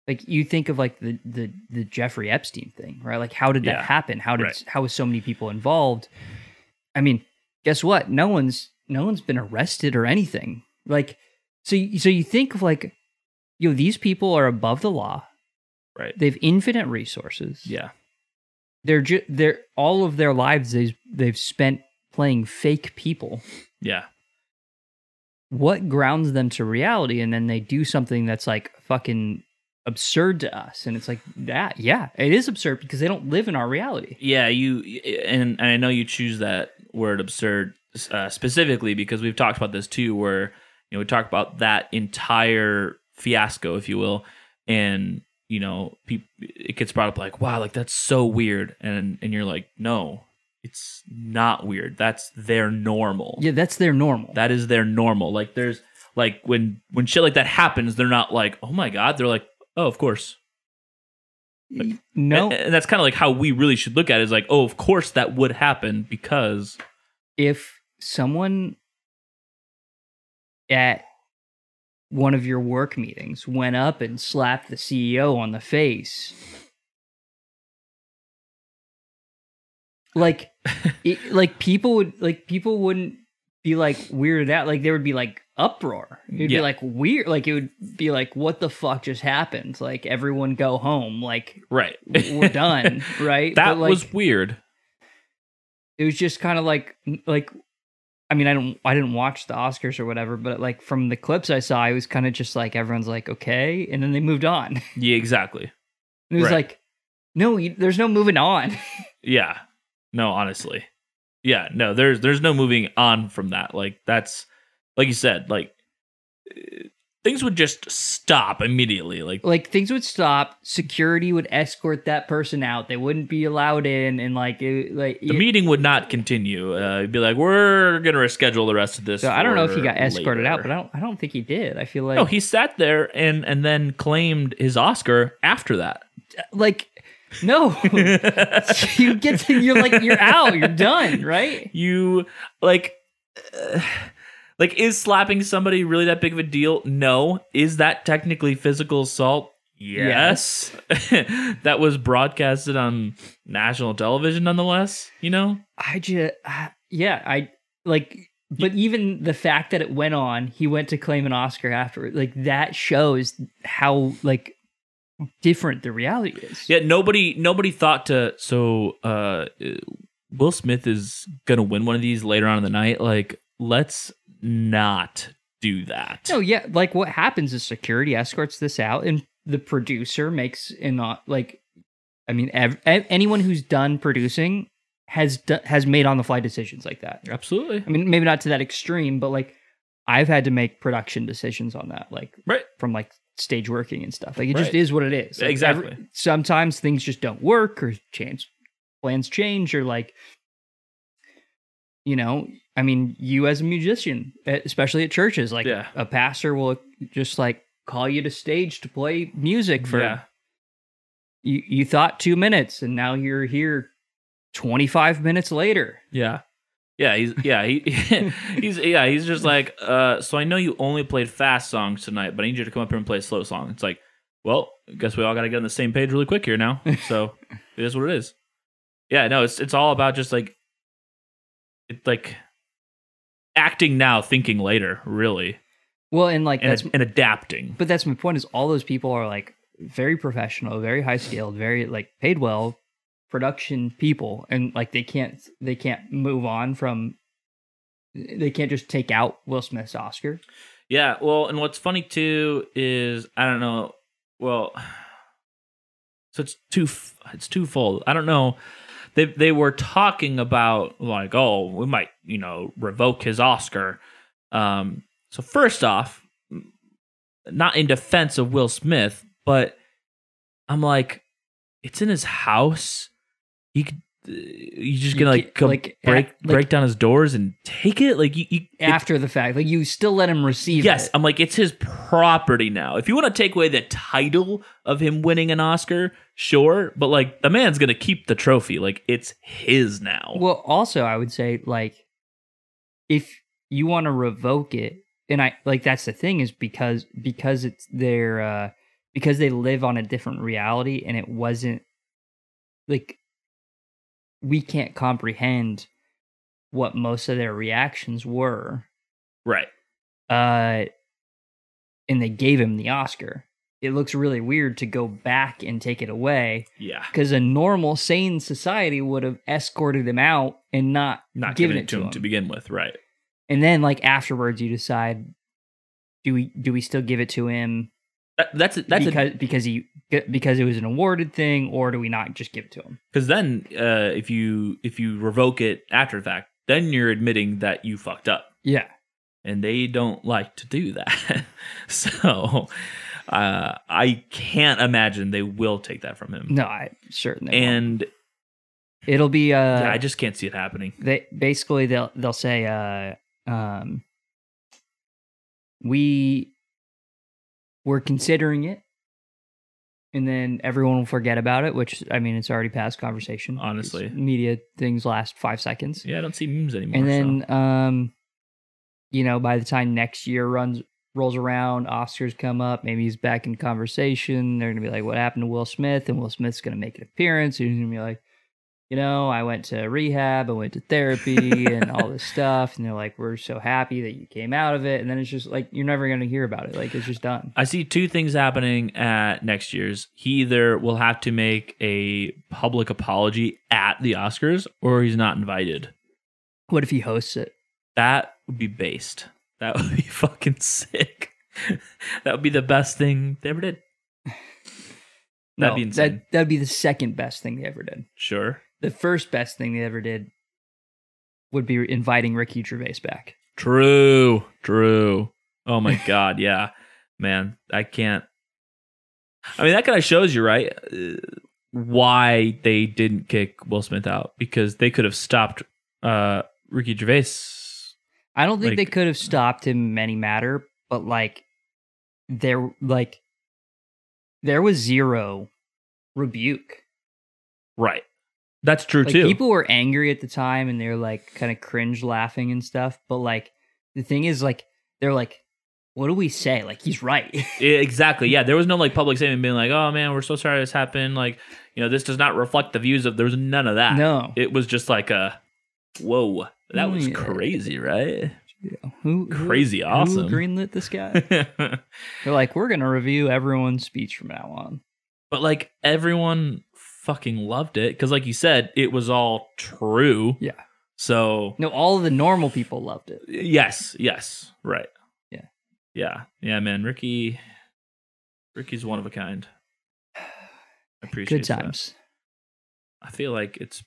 Like you think of like the the the Jeffrey Epstein thing, right? Like how did that Yeah, happen? How did right. how was so many people involved? I mean, guess what? No one's no one's been arrested or anything. Like so you, so you think of like you know these people are above the law. Right. They've infinite resources. Yeah. They're just they're all of their lives they've they've spent playing fake people. Yeah. What grounds them to reality and then they do something that's like fucking absurd to us and it's like that yeah it is absurd because they don't live in our reality Yeah, you and, and I know you choose that word absurd uh, specifically because we've talked about this too, where you know we talk about that entire fiasco, if you will, and you know peop it gets brought up like, wow, like that's so weird, and and you're like, no, it's not weird. That's their normal. yeah that's their normal That is their normal. Like there's like when when shit like that happens, they're not like, oh my god, they're like, oh, of course. no And, and that's kind of like how we really should look at it is like, oh, of course that would happen because if someone at one of your work meetings went up and slapped the CEO on the face. Like it, like people would like people wouldn't be like weirded out. Like there would be like uproar. It'd Yeah. be like weird. Like it would be like what the fuck just happened? Like everyone go home. Like right. we're done right? That But, like, was weird. it was just kind of like like mean, I don't, I didn't watch the Oscars or whatever, but like from the clips I saw, it was kind of just like everyone's like, okay, and then they moved on. Yeah, exactly. it was Right. like, no, there's no moving on. Yeah. No, honestly. Yeah, no, there's there's no moving on from that. Like that's like you said, like things would just stop immediately. Like like things would stop. Security would escort that person out. They wouldn't be allowed in, and like, it, like the meeting would not continue. Uh, it'd be like, we're gonna reschedule the rest of this. So I don't know if he got escorted out, but I don't. I don't think he did. I feel like no, he sat there and and then claimed his Oscar after that. like no. you get to you're like you're out. You're done. Right. you like uh, like is slapping somebody really that big of a deal no is that technically physical assault yes, that was broadcasted on national television nonetheless you know I just uh, yeah. I like. But even the fact that it went on, he went to claim an Oscar afterward. Like that shows how like different the reality is. yeah nobody nobody thought to so uh will smith is gonna win one of these later on in the night like let's not do that No, yeah, like what happens is security escorts this out, and the producer makes and not like, I mean, ev- anyone who's done producing has do- has made on the fly decisions like that. absolutely I mean, maybe not to that extreme, but like I've had to make production decisions on that, like right from like stage working and stuff. Like it just is what it is. Like, Exactly. sometimes things just don't work or change plans change or like you know, I mean, you as a musician, especially at churches, like Yeah. a pastor will just like call you to stage to play music for yeah you you thought 2 minutes and now you're here 25 minutes later. Yeah. Yeah, he's yeah, he he's yeah, he's just like, uh, so I know you only played fast songs tonight, but I need you to come up here and play a slow song. It's like, well, I guess we all gotta get on the same page really quick here now. So it is what it is. Yeah, no, it's it's all about just like it's like acting now, thinking later, really. Well, and like And, that's and adapting. but that's my point is all those people are like very professional very high scaled very like paid well production people and like they can't they can't move on from they can't just take out will smith's oscar Yeah, well, and what's funny too is I don't know. Well, so it's two. It's twofold. I don't know. They they were talking about like, oh, we might you know revoke his Oscar. Um. So first off, not in defense of Will Smith, but I'm like, it's in his house. He could. You just gonna like come like, break a- like- break down his doors and take it like you, you it- after the fact like you still let him receive Yes, it. I'm like, it's his property now. If you want to take away the title of him winning an Oscar, sure, but like the man's gonna keep the trophy. Like it's his now. well also i would say like if you want to revoke it and i like that's the thing is because because it's their uh because they live on a different reality and it wasn't like we can't comprehend what most of their reactions were right. uh and they gave him the oscar it looks really weird to go back and take it away Yeah. because a normal sane society would have escorted him out and not Not given giving it to him, to begin with. Right. and then like afterwards you decide do we do we still give it to him That, that's that's because because he because it was an awarded thing or do we not just give it to him because then uh, if you if you revoke it after the fact, then you're admitting that you fucked up, yeah and they don't like to do that. so uh, I can't imagine they will take that from him. no i certainly won't. and it'll be uh yeah, I just can't see it happening. they basically they'll they'll say uh um we we're considering it and then everyone will forget about it which i mean it's already past conversation Honestly. Media things last five seconds Yeah, I don't see memes anymore. and so. then um you know by the time next year runs rolls around oscars come up maybe he's back in conversation they're gonna be like what happened to will smith and will smith's gonna make an appearance and he's gonna be like you know i went to rehab i went to therapy and all this stuff and they're like we're so happy that you came out of it and then it's just like you're never gonna hear about it like it's just done I see two things happening at next year's. He either will have to make a public apology at the Oscars or he's not invited. what if he hosts it That would be based. That would be fucking sick. that would be the best thing they ever did. No, That'd be insane. that that'd be the second best thing they ever did. Sure. The first best thing they ever did would be inviting Ricky Gervais back. True. True. Oh my god, yeah. Man, I can't I mean that kind of shows you, right? uh, Why they didn't kick Will Smith out because they could have stopped uh Ricky Gervais. I don't think they could have stopped him in any matter, but like there like there was zero rebuke. Right. That's true Like too. people were angry at the time and they're like kind of cringe laughing and stuff, but like the thing is like they're like what do we say? Like he's right. Yeah, exactly. Yeah, there was no like public statement being like, "Oh man, we're so sorry this happened." Like, you know, this does not reflect the views of. There was none of that. no. it was just like a, whoa, that was yeah. crazy, right? Who, who- Crazy who awesome. greenlit this guy? They're like, we're gonna review everyone's speech from now on. but like everyone fucking loved it because, like you said, it was all true. Yeah. So No, all of the normal people loved it. yes, yes, right. Yeah. yeah, yeah, man. Ricky, Ricky's one of a kind. I appreciate Good that. times. I feel like it's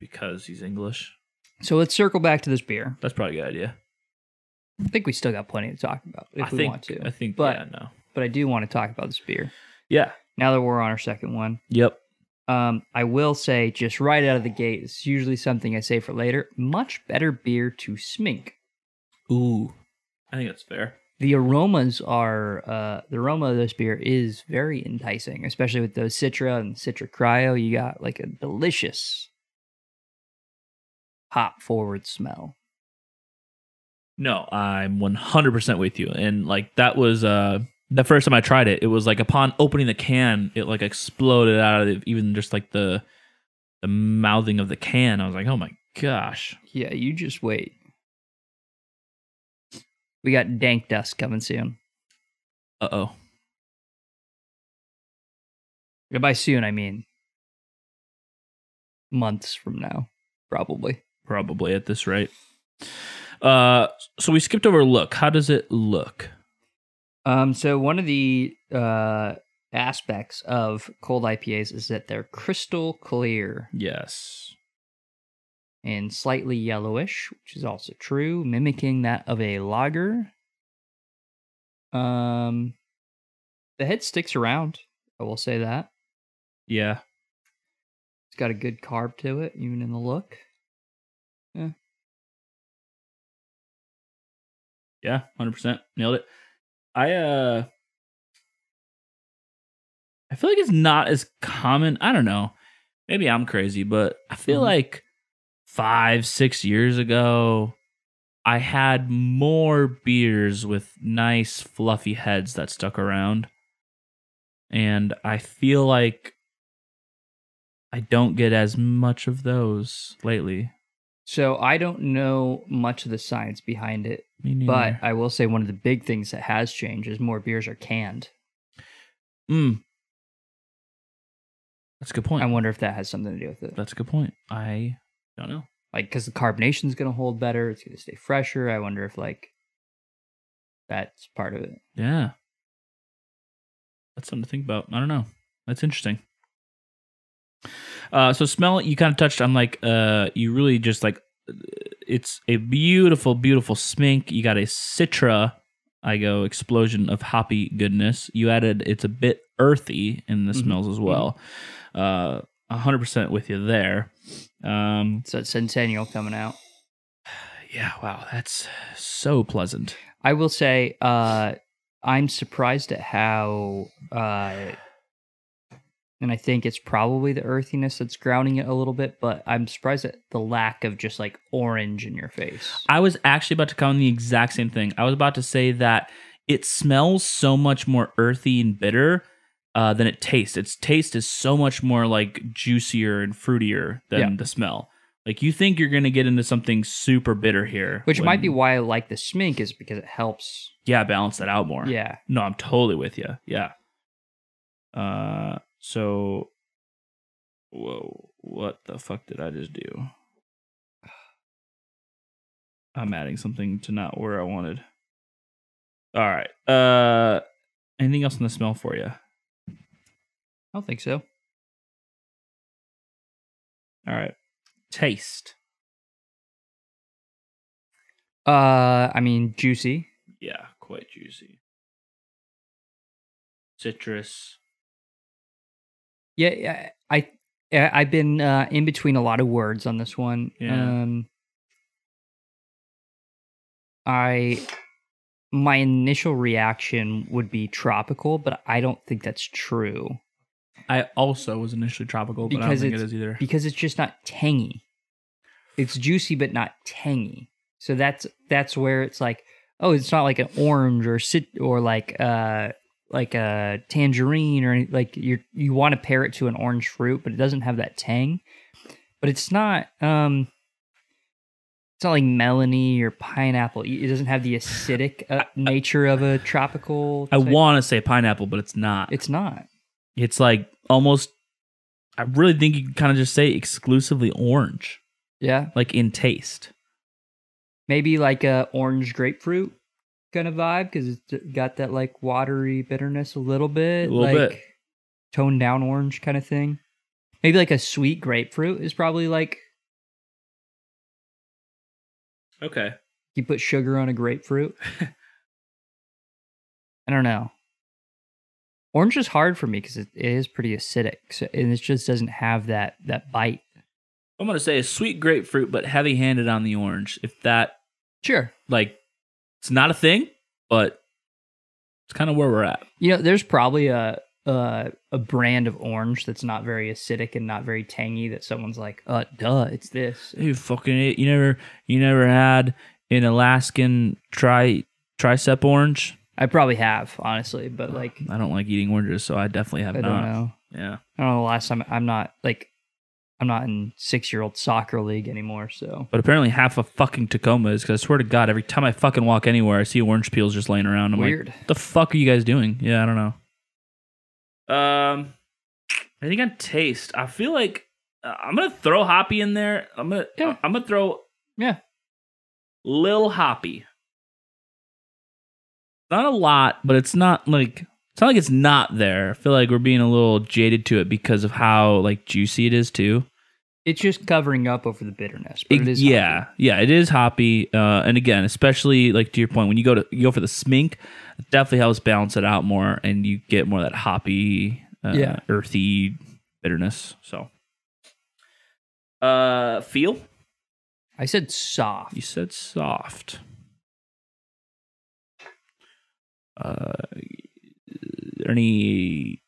because he's English. So let's circle back to this beer. That's probably a good idea. I think we still got plenty to talk about if I we think. want to. I think. But- yeah. No. but I do want to talk about this beer. Yeah. Now that we're on our second one. Yep. Um, I will say just right out of the gate, it's usually something I say for later. Much better beer to smink. Ooh. I think that's fair. The aromas are uh, the aroma of this beer is very enticing, especially with those Citra and Citra Cryo. You got like a delicious hop forward smell. No, I'm 100% with you. And like that was uh the first time I tried it, it was like upon opening the can, it like exploded out of it, even just like the the mouthing of the can. I was like, "Oh my gosh." Yeah, you just wait. We got dank dust coming soon. Uh-oh. And By soon, I mean months from now, probably. Probably at this rate. Uh so we skipped over look. How does it look? Um, so one of the uh, aspects of cold IPAs is that they're crystal clear Yes. and slightly yellowish, which is also true, mimicking that of a lager. Um, the head sticks around. I will say that Yeah. it's got a good carb to it, even in the look. Yeah. Yeah, hundred percent nailed it. I uh, I feel like it's not as common. I don't know. Maybe I'm crazy, but I feel Mhm. like five, six years ago, I had more beers with nice, fluffy heads that stuck around, and I feel like I don't get as much of those lately. So I don't know much of the science behind it, but. I will say one of the big things that has changed is more beers are canned. mm. that's a good point. I wonder if that has something to do with it. That's a good point. I don't know. like because the carbonation is going to hold better it's going to stay fresher i wonder if like that's part of it Yeah. That's something to think about. I don't know. That's interesting. Uh, so smell you kind of touched on like uh you really just like it's a beautiful beautiful smink. You got a citra i go explosion of hoppy goodness. You added it's a bit earthy in the Mhm, smells as well. Uh 100% with you there. Um so it's centennial coming out. Yeah wow that's so pleasant. I will say uh i'm surprised at how uh and i think it's probably the earthiness that's grounding it a little bit but i'm surprised at the lack of just like orange in your face I was actually about to comment the exact same thing. I was about to say that it smells so much more earthy and bitter uh, than it tastes. Its taste is so much more like juicier and fruitier than Yeah. the smell. Like you think you're gonna get into something super bitter here, which might be why i like the smink is because it helps yeah balance that out more. yeah No, I'm totally with you. Yeah. Uh, so, whoa, what the fuck did I just do? I'm adding something to not where I wanted. All right. Uh, anything else in the smell for you? I don't think so. All right. Taste. Uh, I mean, juicy. Yeah, quite juicy. Citrus. Yeah, yeah. I I've been uh, in between a lot of words on this one. Yeah. Um, I my initial reaction would be tropical, but I don't think that's true I also was initially tropical, but I don't Because think it's- either. because it's just not tangy. It's juicy but not tangy. So that's that's where it's like, oh, it's not like an orange or sit or like uh like a tangerine or any- like you you want to pair it to an orange fruit, but it doesn't have that tang. But it's not um it's not like melony or pineapple. It doesn't have the acidic uh, nature of a tropical. I want to say pineapple, but it's not. It's not. It's like almost. I really think you can kind of just say exclusively orange, Yeah, like in taste. maybe like a orange grapefruit kind of vibe because it's got that like watery bitterness a little bit, A little like bit. toned down orange kind of thing. Maybe like a sweet grapefruit is probably like Okay. you put sugar on a grapefruit. I don't know. Orange is hard for me because it, it is pretty acidic, so, and it just doesn't have that that bite. I'm gonna say a sweet grapefruit, but heavy-handed on the orange. If that Sure, like, it's not a thing, but it's kind of where we're at. you know, there's probably a a a brand of orange that's not very acidic and not very tangy that someone's like, uh, duh, it's this. You fucking you never you never had an Alaskan tri tricep orange. I probably have honestly, but like, I don't like eating oranges, so I definitely have I don't not. know. Yeah. I don't know. the Last time I'm not like, I'm not in six year old soccer league anymore, so But apparently half of fucking Tacoma is because I swear to God, every time I fucking walk anywhere, I see orange peels just laying around. I'm weird. like, what the fuck are you guys doing? Yeah, I don't know. Um, I think on taste, I feel like uh, I'm gonna throw hoppy in there. I'm gonna, Yeah. I'm gonna throw Yeah. Lil Hoppy. Not a lot, but it's not like not like it's not there. I feel like we're being a little jaded to it because of how like juicy it is too. It's just covering up over the bitterness. But it is yeah, hoppy. yeah, it is hoppy. Uh, and again, especially like to your point, when you go to you go for the smink, it definitely helps balance it out more, and you get more of that hoppy, uh, Yeah. earthy bitterness. So, uh, feel I said soft. you said soft. Uh, any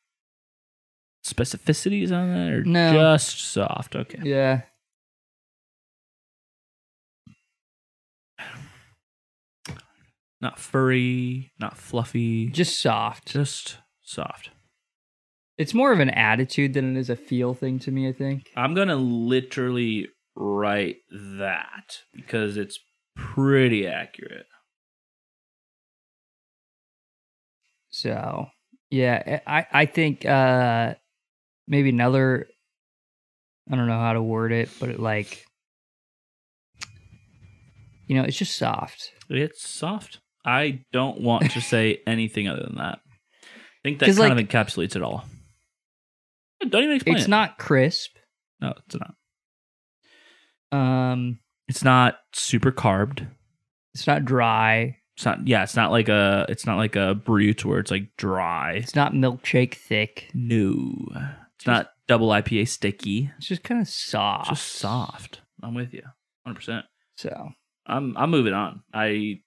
specificities on that, or No. just soft? Okay. Yeah. Not furry, not fluffy, Just soft. just soft. It's more of an attitude than it is a feel thing to me, I think. I'm gonna literally write that because it's pretty accurate. So yeah, I I think uh maybe another I don't know how to word it, but it like you know, it's just soft. It's soft. I don't want to say anything other than that. I think that kind like- of encapsulates it all. Don't even explain It's it. not crisp. No, it's not. Um It's not super carbed. it's not dry. It's not. Yeah, it's not like a. It's not like a brute where it's like dry. It's not milkshake thick. No, it's not double IPA sticky. It's just kind of soft. It's just soft. I'm with you, hundred percent. So I'm I'm moving on. I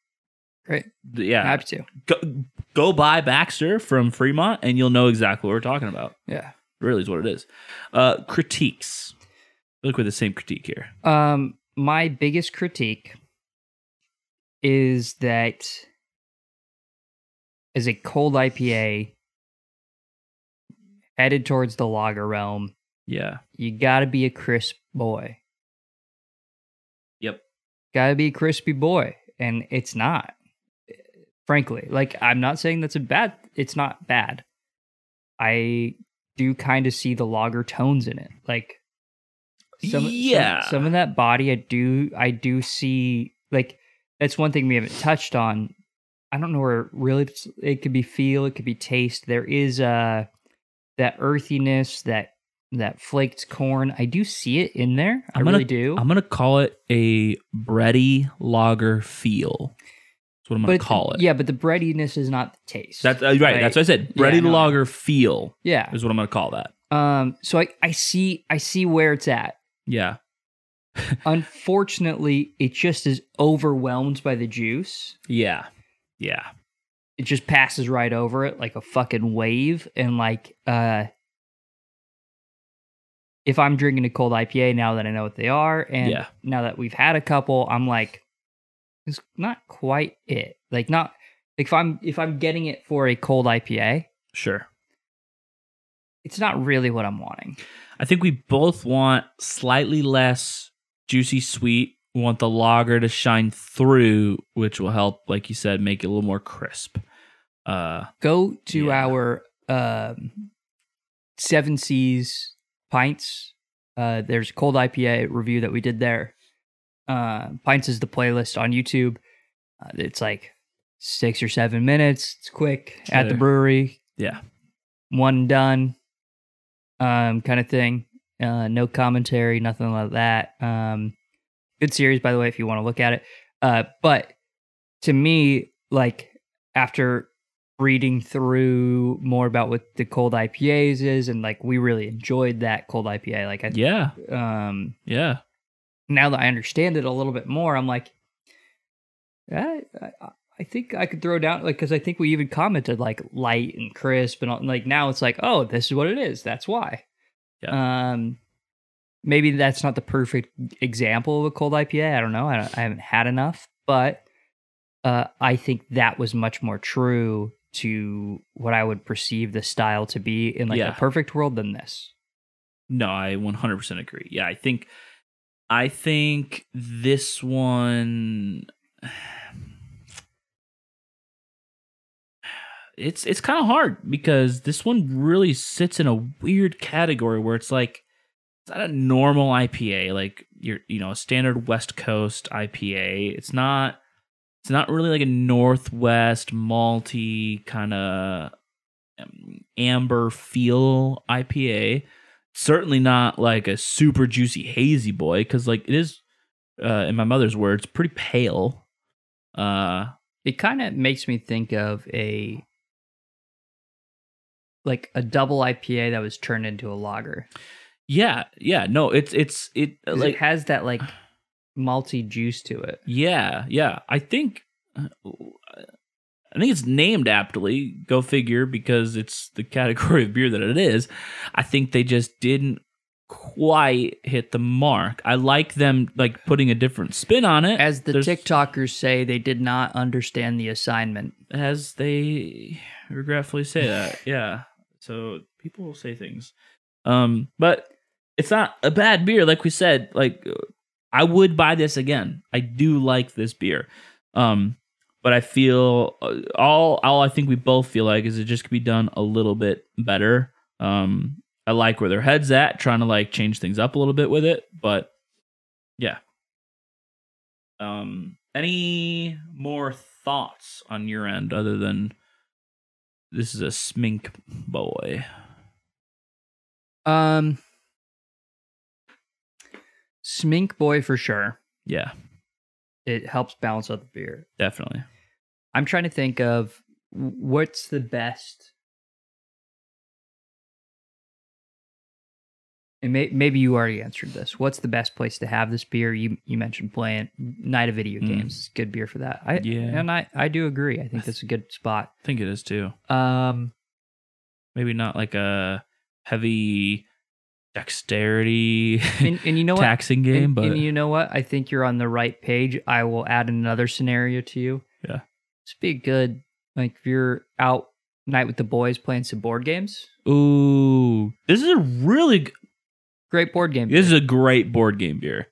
great. yeah. Happy to. Go, go buy Baxter from Fremont, and you'll know exactly what we're talking about. Yeah. Really, is what it is. Uh, critiques. Look with the same critique here. Um, my biggest critique is that as a cold IPA headed towards the lager realm, Yeah. you got to be a crisp boy. Yep. Got to be a crispy boy, and it's not. Frankly, like I'm not saying that's a bad. It's not bad. I do kind of see the lager tones in it, like some, some- Yeah. some, of that body. I do. I do see like that's one thing we haven't touched on. I don't know where really it's- it could be feel, it could be taste. There is uh that earthiness, that that flaked corn. I do see it in there. I I'm gonna- really do. I'm gonna call it a bready lager feel. That's what I'm gonna but call it. Yeah, but the breadiness is not the taste. That's uh, right. That's what I said. Yeah, Bready no. lager feel yeah. is what I'm gonna call that. Um. So I I see I see where it's at. Yeah. Unfortunately, it just is overwhelmed by the juice. Yeah. Yeah. It just passes right over it like a fucking wave. And like, uh, if I'm drinking a cold IPA now that I know what they are, and Yeah. now that we've had a couple, I'm like, it's not quite it. Like, not like if I'm if I'm getting it for a cold IPA, Sure. it's not really what I'm wanting. I think we both want slightly less juicy sweet. We want the lager to shine through, which will help, like you said, make it a little more crisp. Uh, Go to Yeah. our um, Seven Seas pints. Uh, there's a cold IPA review that we did there. Uh, pints is the playlist on YouTube. Uh, it's like six or seven minutes. It's quick at the brewery, yeah. one done, um, kind of thing. Uh, no commentary, nothing like that. Um, good series, by the way, if you want to look at it. Uh, but to me, like after reading through more about what the cold IPAs is, and like we really enjoyed that cold IPA. Like I, Yeah. um, Yeah. now that I understand it a little bit more, I'm like, I, I, I think I could throw down like because I think we even commented like light and crisp and all, like now it's like oh this is what it is that's why. Um, maybe that's not the perfect example of a cold IPA. I don't know. I, don't, I haven't had enough, but uh, I think that was much more true to what I would perceive the style to be in like Yeah. a perfect world than this. No, I 100% agree. Yeah, I think I think this one it's it's kind of hard because this one really sits in a weird category where it's like it's not a normal IPA like your you know a standard West Coast IPA. It's not it's not really like a Northwest malty kind of um, amber feel IPA certainly not like a super juicy hazy boy because like it is uh in my mother's words pretty pale uh It kind of makes me think of a like a double IPA that was turned into a lager. yeah yeah no it's it's it like it has that like malty juice to it. yeah yeah i think uh, i think it's named aptly go figure because it's the category of beer that it is i think they just didn't quite hit the mark i like them like putting a different spin on it As the There's- TikTokers say, they did not understand the assignment. as they regretfully say that. Yeah. So people will say things. Um, but it's not a bad beer, like we said. Like I would buy this again. I do like this beer. Um, but I feel uh, all all I think we both feel like is it just could be done a little bit better. Um, I like where their heads at, trying to like change things up a little bit with it, but yeah. Um, any more thoughts on your end other than this is a smink boy? Um, Smink Boy for sure. Yeah, It helps balance out the beer. definitely. I'm trying to think of what's the best. And may, maybe you already answered this. What's the best place to have this beer? You you mentioned playing Night of Video Mm. Games. Good beer for that. I, Yeah. and I I do agree. I think that's a good spot. I think it is too. Um, Maybe not like a heavy dexterity and, and you know what? taxing game, and, but and you know what? I think you're on the right page. I will add another scenario to you. Yeah. It's be good. Like if you're out night with the boys playing some board games. ooh, this is a really Great board game. this is a great board game beer.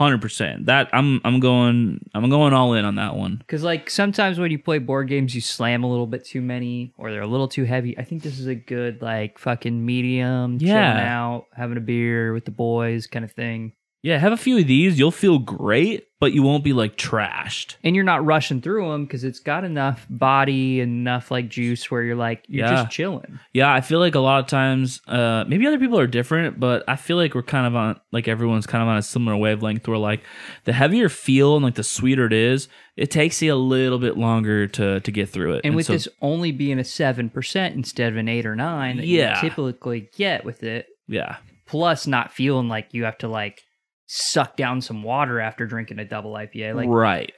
Hundred percent. That I'm I'm going I'm going all in on that one. Because like sometimes when you play board games, you slam a little bit too many, or they're a little too heavy. I think this is a good like fucking medium, chilling Yeah. out, having a beer with the boys kind of thing. Yeah, have a few of these. You'll feel great, but you won't be like trashed. And you're not rushing through them because it's got enough body enough like juice where you're like you're Yeah. just chilling. Yeah, I feel like a lot of times, uh, maybe other people are different, but I feel like we're kind of on, like everyone's kind of on a similar wavelength where like the heavier feel and like the sweeter it is, it takes you a little bit longer to to get through it. And, with so- this only being a seven percent instead of an eight or nine that Yeah. you typically get with it, yeah, plus not feeling like you have to like suck down some water after drinking a double IPA. Like right.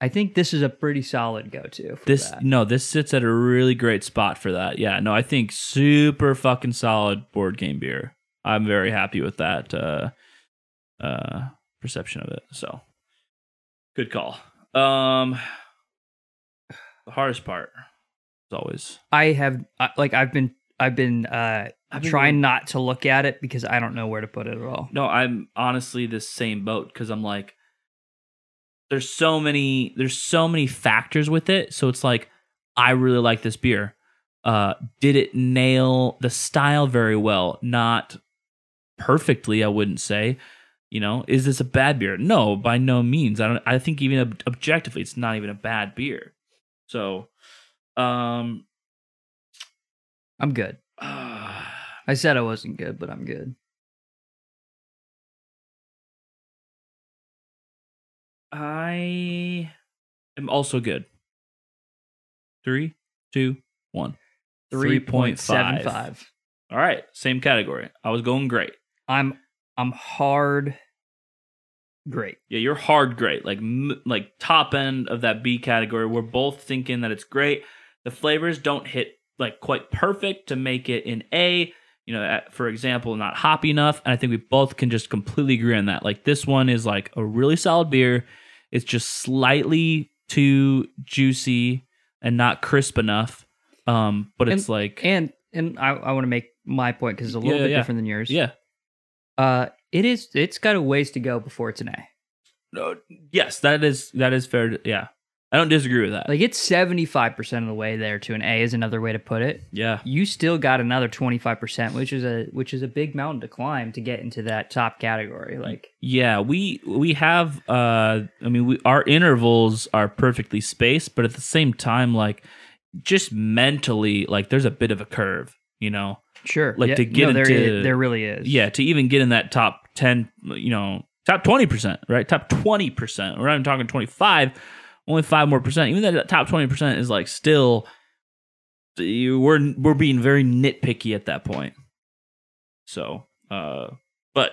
I think this is a pretty solid go to for This that. no, this sits at a really great spot for that. Yeah, no, I think super fucking solid board game beer. I'm very happy with that uh, uh, perception of it. So, good call. Um, the hardest part, as always, I have like I've been I've been uh I've been trying not to look at it because I don't know where to put it at all. No, I'm honestly the same boat because I'm like, there's so many, there's so many factors with it. So it's like, I really like this beer. Uh, did it nail the style very well? Not perfectly, I wouldn't say. You know, is this a bad beer? No, by no means. I don't. I think even ob- objectively, it's not even a bad beer. So, um, I'm good. I said I wasn't good, but I'm good. I am also good. Three, two, one. 3.75. All right, same category. I was going great. I'm I'm hard great. Yeah, you're hard great, like m- like top end of that B category. We're both thinking that it's great. The flavors don't hit like quite perfect to make it in A. You know, for example, not hoppy enough, and I think we both can just completely agree on that. Like this one is like a really solid beer. It's just slightly too juicy and not crisp enough. Um, but it's like And and I, I want to make my point because it's a little Yeah, bit yeah. different than yours. yeah, Uh it is it's got a ways to go before it's an A. no, yes, that is that is fair. To, yeah, I don't disagree with that. Like it's 75% of the way there to an A is another way to put it. yeah, You still got another 25%, which is a which is a big mountain to climb to get into that top category. Like Yeah, we we have uh I mean we our intervals are perfectly spaced, but at the same time like just mentally like there's a bit of a curve, you know. sure. Like, to get no, there into- is- there really is. Yeah, to even get in that top 10, you know, top 20%, right? Top 20%. We're not even talking 25, only 5 more percent. Even that top 20% is like still you we're we're being very nitpicky at that point. So, uh but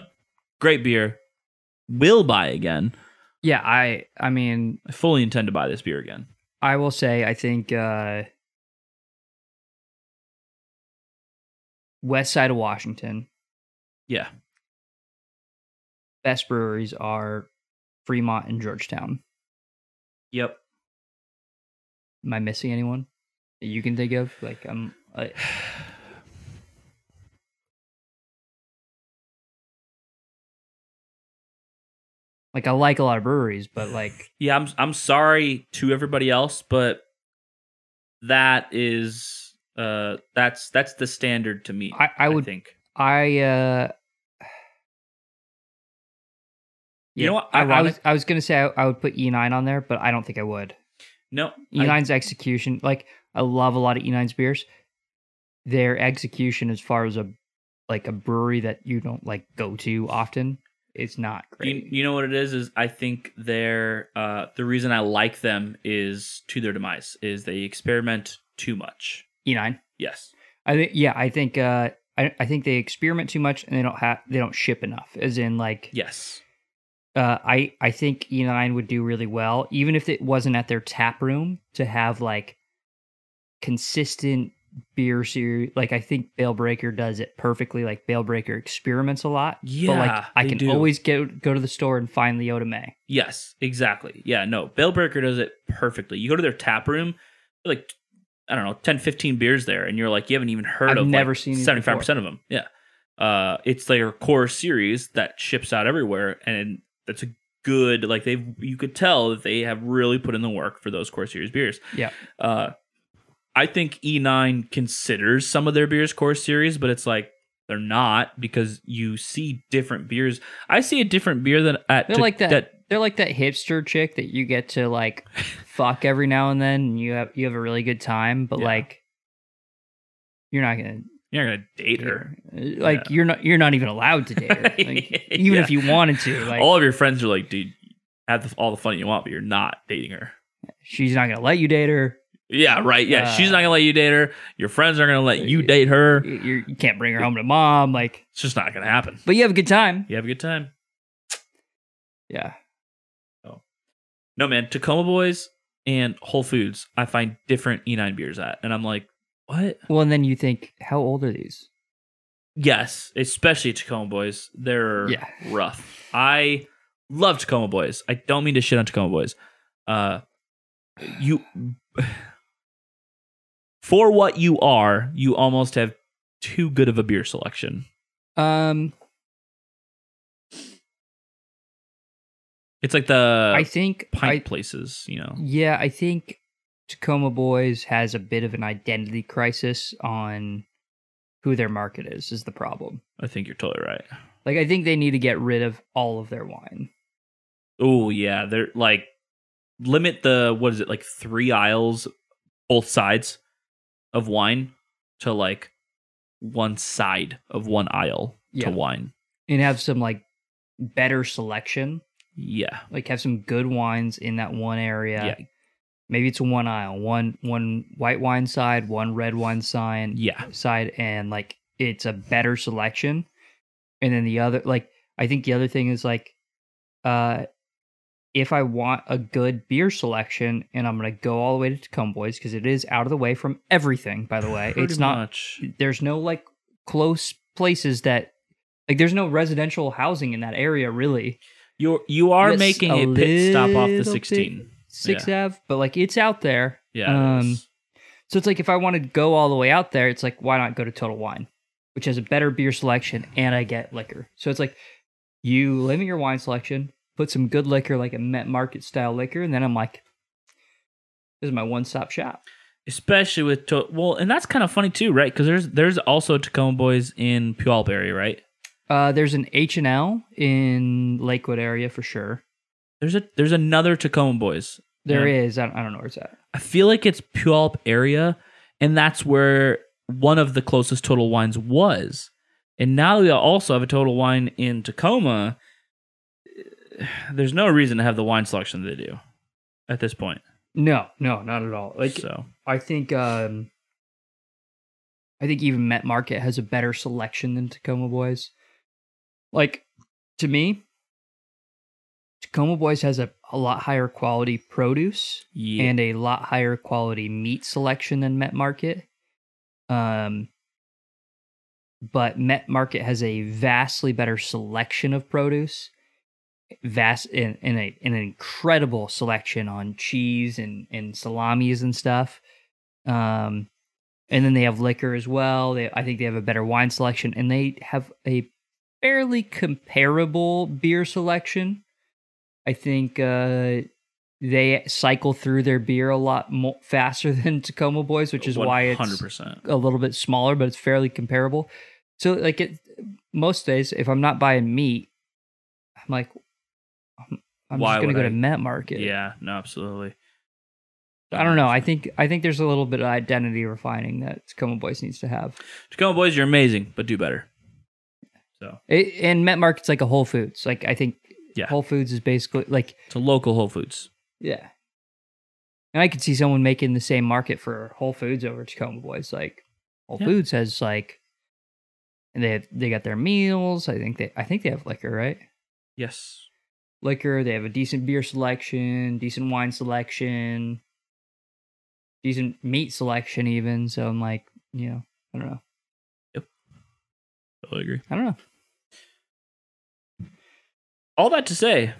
great beer. Will buy again. Yeah, I I mean, I fully intend to buy this beer again. I will say I think uh West side of Washington, Yeah. best breweries are Fremont and Georgetown. Yep. Am I missing anyone that you can think of? Like I'm I, like I like a lot of breweries, but like Yeah, I'm I'm sorry to everybody else, but that is uh that's that's the standard to me. I, I would think. I uh You know what? I, I was I was gonna say I, I would put E9 on there, but I don't think I would. No. E9's I- E execution, like I love a lot of E9's beers. Their execution, as far as a like a brewery that you don't like go to often, it's not you, great. you know what it is is I think they're uh the reason I like them is to their demise is they experiment too much. E9. Yes. I think yeah, I think uh I, I think they experiment too much and they don't have they don't ship enough. As in like Yes. Uh I I think E9 would do really well even if it wasn't at their tap room to have like consistent beer series like I think Bale Breaker does it perfectly like Bale Breaker experiments a lot Yeah, but like I can do. always go go to the store and find Leota May Yes, exactly. Yeah, no. Bale Breaker does it perfectly. You go to their tap room, like I don't know, 10, 15 beers there, and you're like, you haven't even heard I've of never like, seen 75% of them. Yeah. Uh it's their core series that ships out everywhere and that's a good like they you could tell that they have really put in the work for those core series beers. Yeah. Uh I think E9 considers some of their beers core series, but it's like they're not because you see different beers. I see a different beer than at They're to- like that, They're like that hipster chick that you get to like fuck every now and then, and you have you have a really good time, but Yeah. like you're not gonna You're not gonna date her. like you're not you're not even allowed to date her. Like, even if you wanted to, like all of your friends are like, dude, have the, all the fun you want, but you're not dating her. she's not gonna let you date her. Yeah, right. Yeah, Uh, she's not gonna let you date her. Your friends aren't gonna let you date her. You, you can't bring her home to mom, like. It's just not gonna happen. But you have a good time. You have a good time. Yeah. Oh. No man, Tacoma Boys and Whole Foods, I find different E9 beers at, and I'm like, what? Well, and then you think, how old are these? Yes, especially Tacoma Boys. They're Yeah. rough. I love Tacoma Boys. I don't mean to shit on Tacoma Boys. Uh, you, for what you are, you almost have too good of a beer selection. Um, It's like the I think pint I, places, you know. Yeah, I think Tacoma Boys has a bit of an identity crisis on who their market is, is the problem. I think you're totally right. Like, I think they need to get rid of all of their wine. Oh yeah, they're like limit the what is it like three aisles, both sides of wine to like one side of one aisle Yeah. to wine. And have some, like, better selection. Yeah, Like, have some good wines in that one area. Yeah. Maybe it's one aisle, one one white wine side, one red wine side, yeah, side, and like it's a better selection. And then the other, like, I think the other thing is like, uh, if I want a good beer selection, and I'm gonna go all the way to Tacoma Boys because it is out of the way from everything. By the way, Pretty it's not. much. There's no like close places that, like, there's no residential housing in that area really. You're you are Yes, making a a pit stop off the little 16. Six Ave, but like it's out there. Yeah, Um. So it's like if I want to go all the way out there, it's like why not go to Total Wine, which has a better beer selection and I get liquor. So it's like you limit your wine selection, put some good liquor like a Met Market style liquor, and then I'm like, this is my one stop shop. especially with to- well, and that's kind of funny too, right? Because there's there's also Tacoma Boys in Puyallup area, right? Uh, there's an H and L in Lakewood area for sure. There's a there's another Tacoma Boys. There Yeah. is. I don't, I don't know where it's at. I feel like it's Puyallup area, and that's where one of the closest Total Wines was. And now we also have a Total Wine in Tacoma. There's no reason to have the wine selection they do at this point. No, no, not at all. Like so I think um I think even Met Market has a better selection than Tacoma Boys. Like to me, Tacoma Boys has a, a lot higher quality produce yeah, and a lot higher quality meat selection than Met Market. Um but Met Market has a vastly better selection of produce. Vast in, in a in an incredible selection on cheese and, and salamis and stuff. Um and then they have liquor as well. They I think they have a better wine selection and they have a fairly comparable beer selection. I think uh they cycle through their beer a lot more faster than Tacoma Boys, which is why it's a little bit smaller, but it's fairly comparable. So, like, it, most days, if I'm not buying meat, I'm like, I'm, I'm just gonna go I- to Met Market. Yeah, no, absolutely. I don't know. I think I think there's a little bit of identity refining that Tacoma Boys needs to have. Tacoma Boys, you're amazing, but do better. So It, and Met Market's like a Whole Foods. Like I think Yeah. Whole Foods is basically like it's a local Whole Foods. yeah. And I could see someone making the same market for Whole Foods over Tacoma Boys. Like Whole Yeah. Foods has like, and they have, they got their meals. I think they I think they have liquor, right? Yes. Liquor. They have a decent beer selection, decent wine selection, decent meat selection, even. So I'm like, you know, I don't know. Yep. Totally agree. I don't know. All that to say,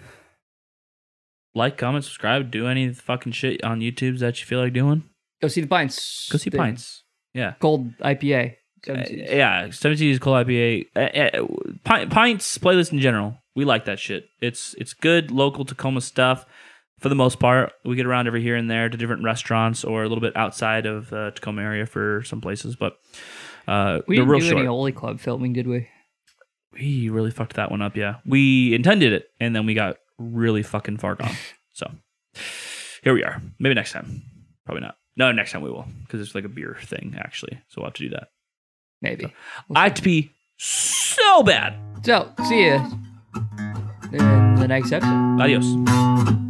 like, comment, subscribe, do any fucking shit on YouTube that you feel like doing. Go see the pints. Go see The Pints. Yeah. Cold IPA. Uh, yeah, 17 is cold IPA. Uh, uh, Pints playlist in general. We like that shit. It's it's good local Tacoma stuff for the most part. We get around every here and there to different restaurants or a little bit outside of the Tacoma area for some places, but Uh, We didn't do short. any Holy Club filming, did we? We really fucked that one up. Yeah, we intended it, and then we got really fucking far gone. So here we are. Maybe next time. Probably not. No, next time we will because it's like a beer thing actually. So we'll have to do that. Maybe. I have to pee so bad. So, see you in the next episode. Adios.